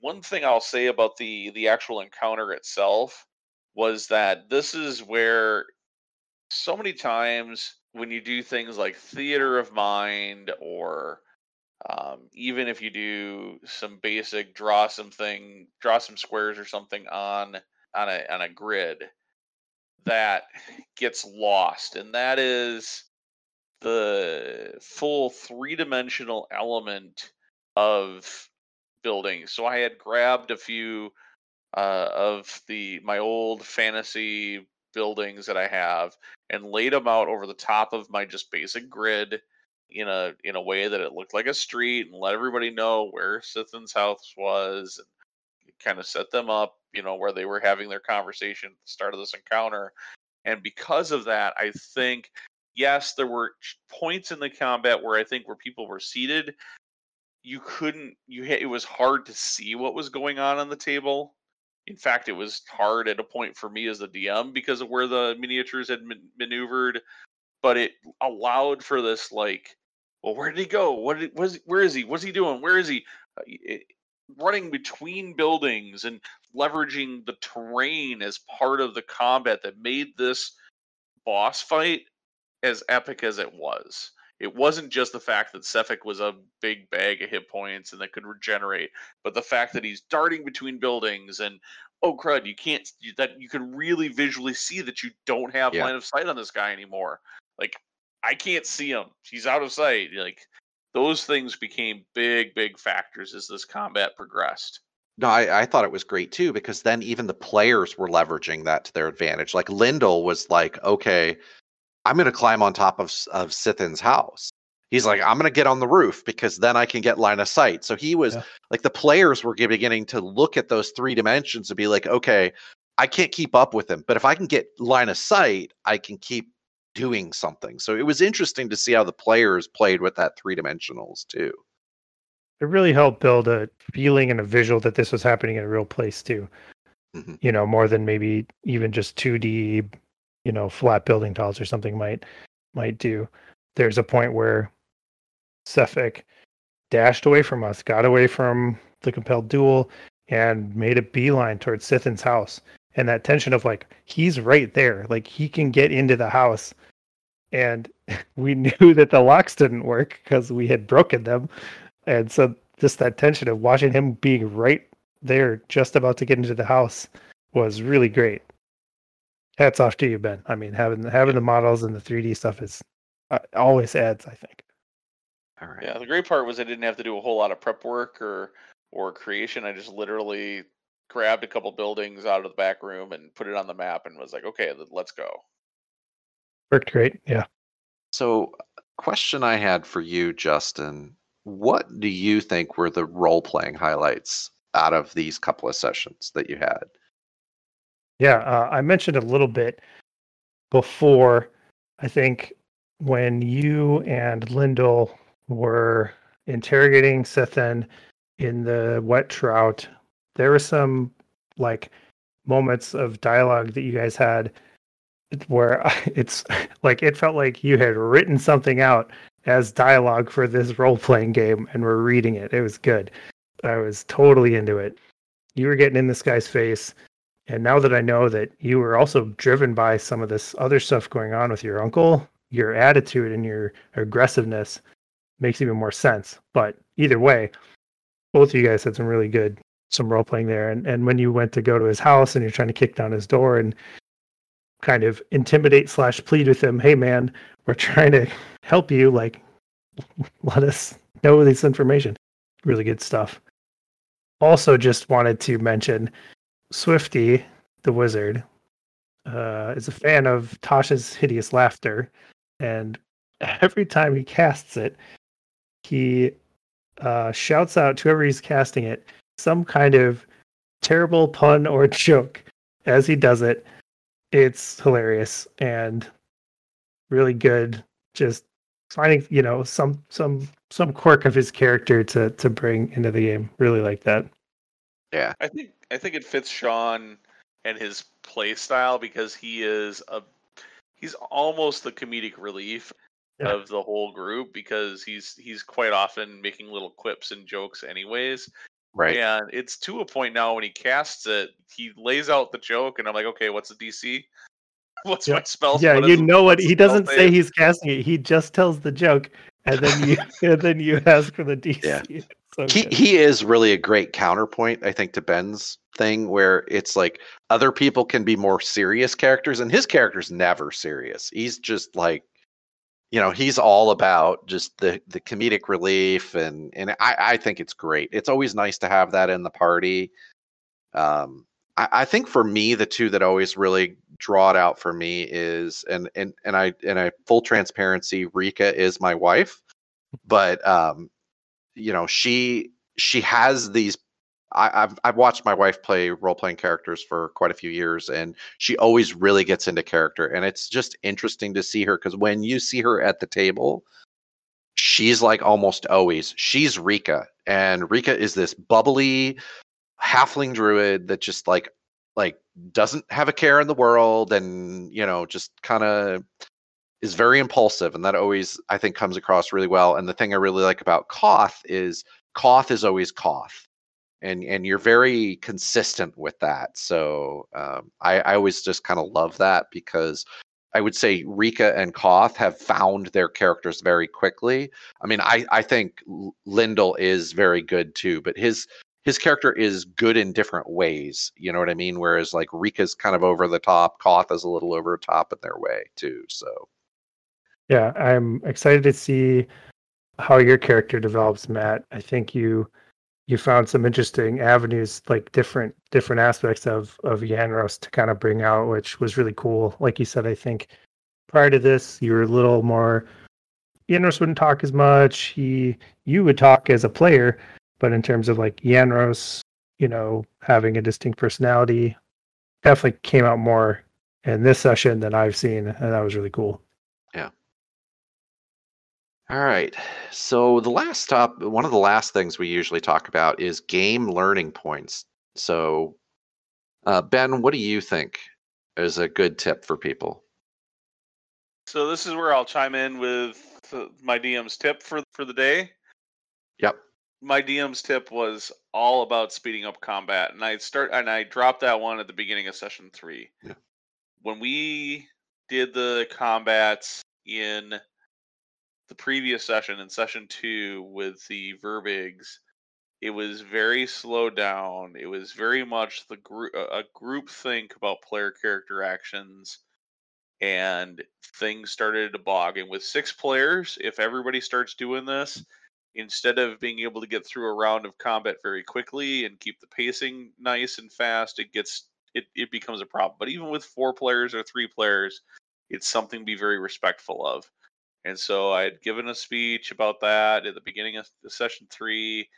[SPEAKER 1] one thing I'll say about the the actual encounter itself was that this is where so many times when you do things like theater of mind or um, even if you do some basic draw something draw some squares or something on on a on a grid that gets lost and that is the full three-dimensional element of building. So i had grabbed a few uh, of the my old fantasy buildings that i have and laid them out over the top of my just basic grid in a in a way that it looked like a street and let everybody know where Sithin's house was and kind of set them up, you know, where they were having their conversation at the start of this encounter. And because of that, I think yes, there were points in the combat where I think where people were seated, you couldn't you ha- it was hard to see what was going on on the table. In fact, it was hard at a point for me as the DM because of where the miniatures had man- maneuvered but it allowed for this like well where did he go? What did, was where is he? What's he doing? Where is he? Uh, it- running between buildings and leveraging the terrain as part of the combat that made this boss fight as epic as it was it wasn't just the fact that Sephek was a big bag of hit points and that could regenerate, but the fact that he's darting between buildings and oh crud, you can't you- that you can really visually see that you don't have
[SPEAKER 2] Yeah.
[SPEAKER 1] line of sight on this guy anymore. Like I can't see him; he's out of sight. Like those things became big, big factors as this combat progressed.
[SPEAKER 2] No, I, I thought it was great too because then even the players were leveraging that to their advantage. Like Lyndall was like, "Okay, I'm going to climb on top of of Sithin's house." He's like, "I'm going to get on the roof because then I can get line of sight." So he was
[SPEAKER 3] Yeah.
[SPEAKER 2] like, the players were beginning to look at those three dimensions and be like, "Okay, I can't keep up with him, but if I can get line of sight, I can keep doing something." So it was interesting to see how the players played with that three dimensionals too.
[SPEAKER 3] It really helped build a feeling and a visual that this was happening in a real place too.
[SPEAKER 2] Mhm.
[SPEAKER 3] You know, more than maybe even just 2D, you know, flat building tiles or something might might do. There's a point where Sephek dashed away from us, got away from the compelled duel, and made a beeline towards Sithin's house. And that tension of like, he's right there, like he can get into the house. And *laughs* we knew that the locks didn't work because we had broken them. And so just that tension of watching him being right there, just about to get into the house, was really great. Hats off to you, Ben. I mean, having having the models and the 3D stuff is uh, always adds, I think.
[SPEAKER 2] All right.
[SPEAKER 1] Yeah, the great part was I didn't have to do a whole lot of prep work or or creation. I just literally grabbed a couple buildings out of the back room and put it on the map and was like, okay, let's go.
[SPEAKER 3] Worked great. Yeah.
[SPEAKER 2] So, question I had for you, Justin. What do you think were the role playing highlights out of these couple of sessions that you had?
[SPEAKER 3] Yeah, uh, I mentioned a little bit before. I think when you and Lyndall were interrogating Sithin in the wet trout, there were some like moments of dialogue that you guys had where *laughs* it's like it felt like you had written something out as dialogue for this role playing game and were reading it. It was good. I was totally into it. You were getting in this guy's face. And now that I know that you were also driven by some of this other stuff going on with your uncle, your attitude and your aggressiveness makes even more sense. But either way, both of you guys had some really good some role playing there. And and when you went to go to his house and you're trying to kick down his door and kind of intimidate slash plead with him, hey man, we're *laughs* trying to help you, like *laughs* let us know this information. Really good stuff. Also just wanted to mention Swifty, the wizard, uh, is a fan of Tasha's hideous laughter, and *laughs* every time he casts it, he uh, shouts out to whoever he's casting it some kind of terrible pun or *laughs* joke as he does it. It's hilarious and really good. Just finding you know some some some quirk of his character to to bring into the game. Really like that.
[SPEAKER 2] Yeah.
[SPEAKER 1] I think I think it fits Sean and his play style because he is a he's almost the comedic relief.
[SPEAKER 3] Yeah.
[SPEAKER 1] of the whole group because he's he's quite often making little quips and jokes anyways.
[SPEAKER 2] Right.
[SPEAKER 1] And it's to a point now when he casts it, he lays out the joke, and I'm like, okay, what's the DC? *laughs* What's my spell?
[SPEAKER 3] yeah,
[SPEAKER 1] what
[SPEAKER 3] you
[SPEAKER 1] is-
[SPEAKER 3] know what he doesn't say
[SPEAKER 1] save?
[SPEAKER 3] he's casting it. He just tells the joke, and then you *laughs* and then you ask for the DC.
[SPEAKER 2] Yeah.
[SPEAKER 3] So
[SPEAKER 2] he
[SPEAKER 3] good.
[SPEAKER 2] he is really a great counterpoint i think to ben's thing where it's like other people can be more serious characters and his character's never serious. He's just like you know he's all about just the the comedic relief and and i i think it's great. It's always nice to have that in the party. Um i i think for me the two that always really draw it out for me is and and and i and i full transparency rika is my wife but um you know she she has these I, I've I've watched my wife play role playing characters for quite a few years, and she always really gets into character, and it's just interesting to see her because when you see her at the table, she's like almost always she's Rika, and Rika is this bubbly halfling druid that just like like doesn't have a care in the world, and you know just kind of is very impulsive, and that always I think comes across really well. And the thing I really like about Koth is Koth is always Koth, and and you're very consistent with that. So um, I, I always just kind of love that because I would say Rika and Koth have found their characters very quickly. I mean, I I think L- Lyndall is very good too, but his his character is good in different ways. You know what I mean? Whereas like Rika's kind of over the top, Koth is a little over the top in their way too. So
[SPEAKER 3] Yeah, I'm excited to see how your character develops, Matt. I think you you found some interesting avenues, like different different aspects of of Ianros to kind of bring out, which was really cool. Like you said, I think prior to this, you were a little more Ianros wouldn't talk as much. He you would talk as a player, but in terms of like Ianros, you know, having a distinct personality, definitely came out more in this session than I've seen, and that was really cool.
[SPEAKER 2] All right. So the last top, one of the last things we usually talk about is game learning points. So, uh, Ben, what do you think is a good tip for people?
[SPEAKER 1] So this is where I'll chime in with my DM's tip for for the day.
[SPEAKER 2] Yep.
[SPEAKER 1] My DM's tip was all about speeding up combat, and I start and I dropped that one at the beginning of session three.
[SPEAKER 2] Yeah.
[SPEAKER 1] When we did the combats in the previous session, in session two, with the Verbeegs, it was very slowed down. It was very much the group a group think about player character actions and things started to bog. And with six players, if everybody starts doing this, instead of being able to get through a round of combat very quickly and keep the pacing nice and fast, it gets it, it becomes a problem. But even with four players or three players, it's something to be very respectful of. And so I had given a speech about that at the beginning of session three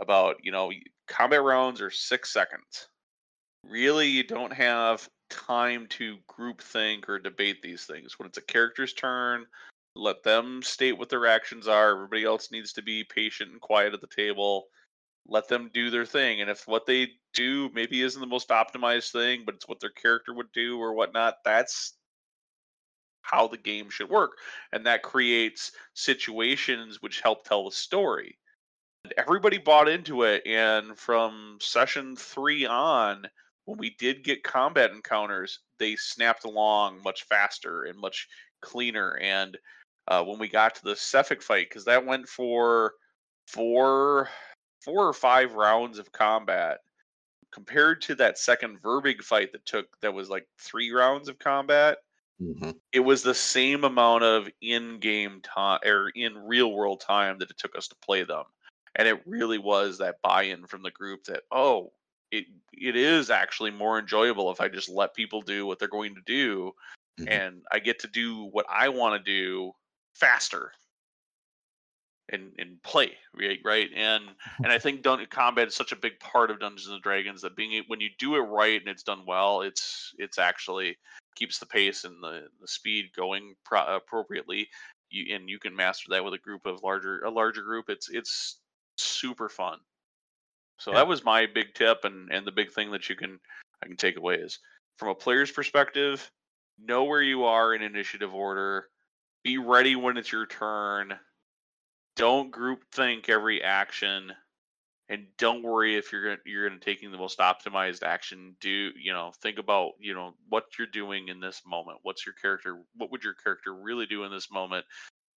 [SPEAKER 1] about, you know, combat rounds are six seconds. Really, you don't have time to group think or debate these things. When it's a character's turn, let them state what their actions are. Everybody else needs to be patient and quiet at the table. Let them do their thing. And if what they do maybe isn't the most optimized thing, but it's what their character would do or whatnot, that's how the game should work. And that creates situations which help tell the story. And everybody bought into it. And from session three on, when we did get combat encounters, they snapped along much faster and much cleaner. And uh, when we got to the Sephek fight, because that went for four, four or five rounds of combat, compared to that second Verbeeg fight that took that was like three rounds of combat,
[SPEAKER 2] Mm-hmm.
[SPEAKER 1] it was the same amount of in-game time or in real-world time that it took us to play them, and it really was that buy-in from the group that oh, it it is actually more enjoyable if I just let people do what they're going to do,
[SPEAKER 2] Mhm.
[SPEAKER 1] and I get to do what I want to do faster and and play right right and and I *laughs* think dun- combat is such a big part of Dungeons and Dragons that being when you do it right and it's done well, it's it's actually keeps the pace and the, the speed going pro- appropriately. You and you can master that with a group of larger a larger group. It's it's super fun. So
[SPEAKER 3] Yeah.
[SPEAKER 1] that was my big tip and and the big thing that you can I can take away is from a player's perspective, know where you are in initiative order. be ready when it's your turn. Don't group think every action and don't worry if you're gonna you're gonna taking the most optimized action. Do you know think about you know what you're doing in this moment? What's your character? What would your character really do in this moment?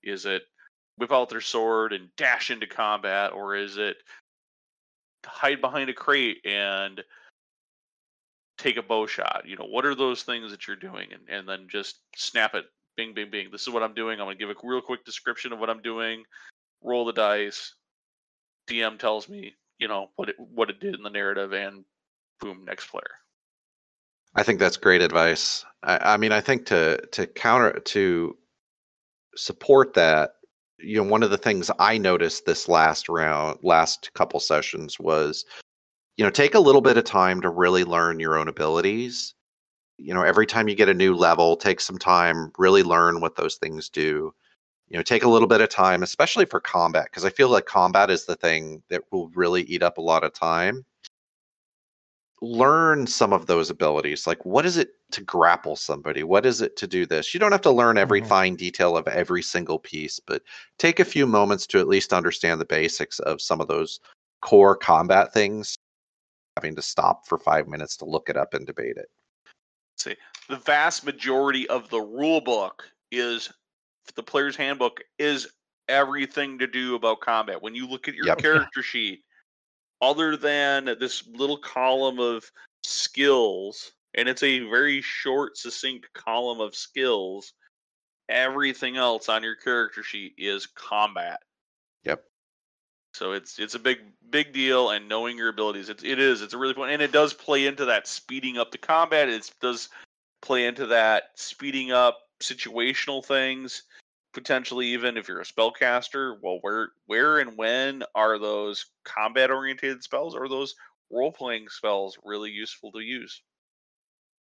[SPEAKER 1] Is it whip out their sword and dash into combat, or is it hide behind a crate and take a bow shot? You know, what are those things that you're doing, and and then just snap it, bing, bing, bing. This is what I'm doing. I'm gonna give a real quick description of what I'm doing. Roll the dice. DM tells me, you know, what it what it did in the narrative, and boom, next player.
[SPEAKER 2] I think that's great advice. I, I mean, I think to to counter to support that, you know, one of the things I noticed this last round, last couple sessions was, you know, take a little bit of time to really learn your own abilities. You know, every time you get a new level, take some time, really learn what those things do you know take a little bit of time especially for combat because i feel like combat is the thing that will really eat up a lot of time. Learn some of those abilities like what is it to grapple somebody? What is it to do this? You don't have to learn every mm-hmm. fine detail of every single piece but take a few moments to at least understand the basics of some of those core combat things. Having to stop for five minutes to look it up and debate it.
[SPEAKER 1] See the vast majority of the rule book is the player's handbook is everything to do about combat. When you look at your yep. character sheet, other than this little column of skills, and it's a very short, succinct column of skills, everything else on your character sheet is combat.
[SPEAKER 2] Yep.
[SPEAKER 1] So it's it's a big big deal, and knowing your abilities, it, it is it's a really fun, and it does play into that speeding up the combat. It does play into that speeding up situational things potentially even if you're a spellcaster well where where and when are those combat oriented spells? Or those role playing spells really useful to use?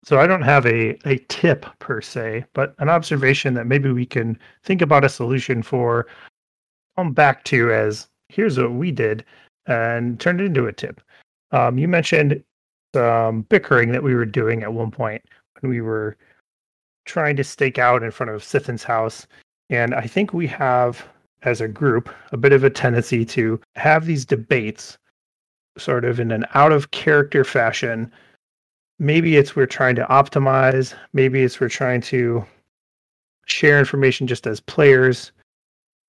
[SPEAKER 3] So i don't have a a tip per se but an observation that maybe we can think about a solution for come back to as here's what we did and turn it into a tip. Um, you mentioned some bickering that we were doing at one point when we were trying to stake out in front of Sithin's house. And I think we have, as a group, a bit of a tendency to have these debates sort of in an out of character fashion. Maybe it's we're trying to optimize, maybe it's we're trying to share information just as players.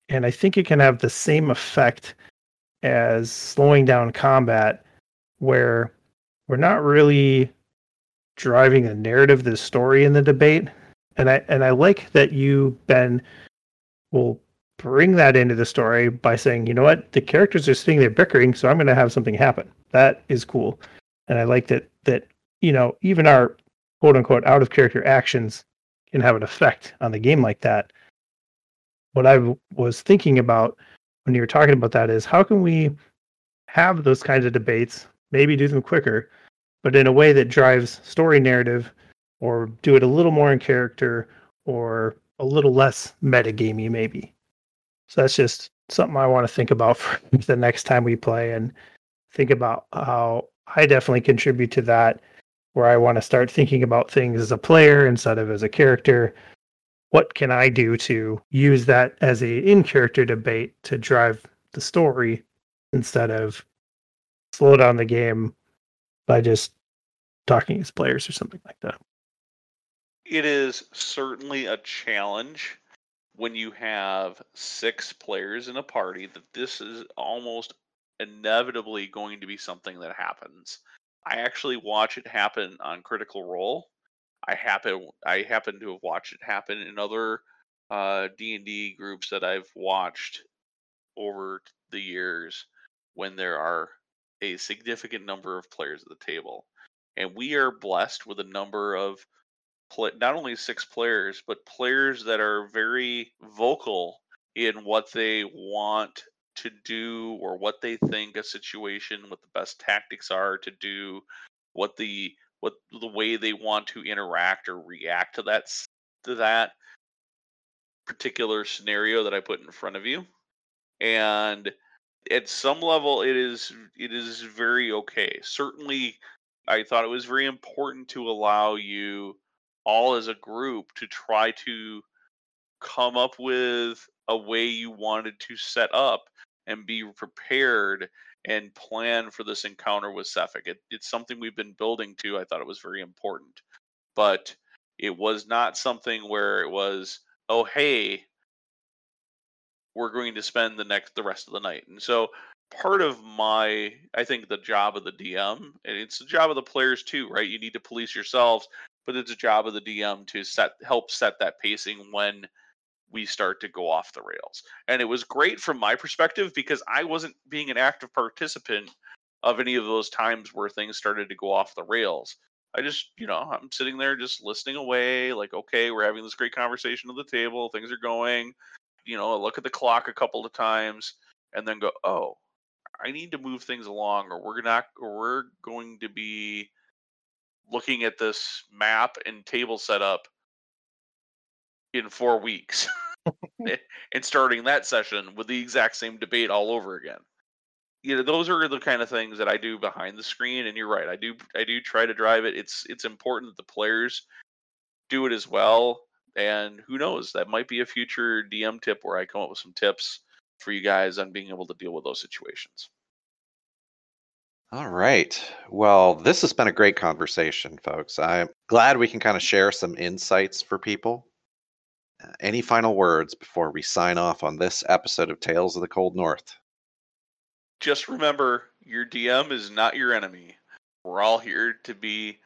[SPEAKER 3] And I think it can have the same effect as slowing down combat, where we're not really driving the narrative, the story in the debate and I and I like that you Ben will bring that into the story by saying, you know what, the characters are sitting there bickering, so I'm going to have something happen. That is cool, and I like that that you know even our quote unquote out of character actions can have an effect on the game like that. What I was thinking about when you were talking about that is how can we have those kinds of debates, maybe do them quicker, but in a way that drives story narrative or do it a little more in character or a little less metagamey maybe. So that's just something I want to think about *laughs* for the next time we play and think about how I definitely contribute to that where I want to start thinking about things as a player instead of as a character. What can I do to use that as a in character debate to drive the story instead of slow down the game by just talking as players or something like that?
[SPEAKER 1] It is certainly a challenge when you have six players in a party that this is almost inevitably going to be something that happens. I actually watch it happen on Critical Role. I happen I happen to have watched it happen in other uh, D&D groups that I've watched over the years when there are a significant number of players at the table. And we are blessed with a number of play, not only six players, but players that are very vocal in what they want to do or what they think a situation, what the best tactics are to do, what the what the way they want to interact or react to that to that particular scenario that I put in front of you. And at some level it is it is very okay. Certainly I thought it was very important to allow you all as a group to try to come up with a way you wanted to set up and be prepared and plan for this encounter with Sephek. It, it's something we've been building to. I thought it was very important, but it was not something where it was, oh hey, we're going to spend the next the rest of the night. And so part of my I think the job of the DM, and it's the job of the players too, right? You need to police yourselves, but it's a job of the DM to set help set that pacing when we start to go off the rails. And it was great from my perspective because I wasn't being an active participant of any of those times where things started to go off the rails. I just, you know, I'm sitting there just listening away, like, okay, we're having this great conversation at the table, things are going. You know, I look at the clock a couple of times and then go, oh, I need to move things along, or we're not, or we're going to be looking at this map and table setup in four weeks *laughs* *laughs* and starting that session with the exact same debate all over again. You know those are the kind of things that i do behind the screen and you're right i do i do try to drive it. It's it's important that the players do it as well and who knows that might be a future dm tip where i come up with some tips for you guys on being able to deal with those situations
[SPEAKER 2] all right. Well, this has been a great conversation, folks. I'm glad we can kind of share some insights for people. Uh, any final words before we sign off on this episode of Tales of the Cold North?
[SPEAKER 1] Just remember your DM is not your enemy. We're all here to be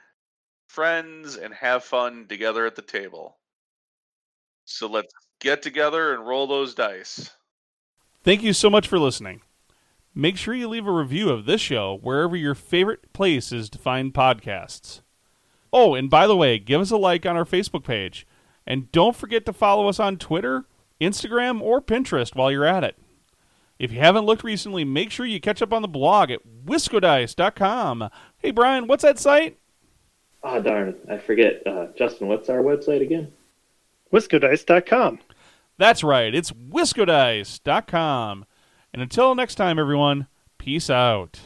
[SPEAKER 1] friends and have fun together at the table. So let's get together and roll those dice.
[SPEAKER 4] Thank you so much for listening. Make sure you leave a review of this show wherever your favorite place is to find podcasts. Oh, and by the way, give us a like on our Facebook page. And don't forget to follow us on Twitter, Instagram, or Pinterest while you're at it. If you haven't looked recently, make sure you catch up on the blog at wiscodice.com. Hey, Brian, what's that site?
[SPEAKER 5] Ah, oh, darn, I forget. Uh, Justin, what's our website again?
[SPEAKER 3] Wiscodice.com.
[SPEAKER 4] That's right, it's wiscodice.com. And until next time, everyone, peace out.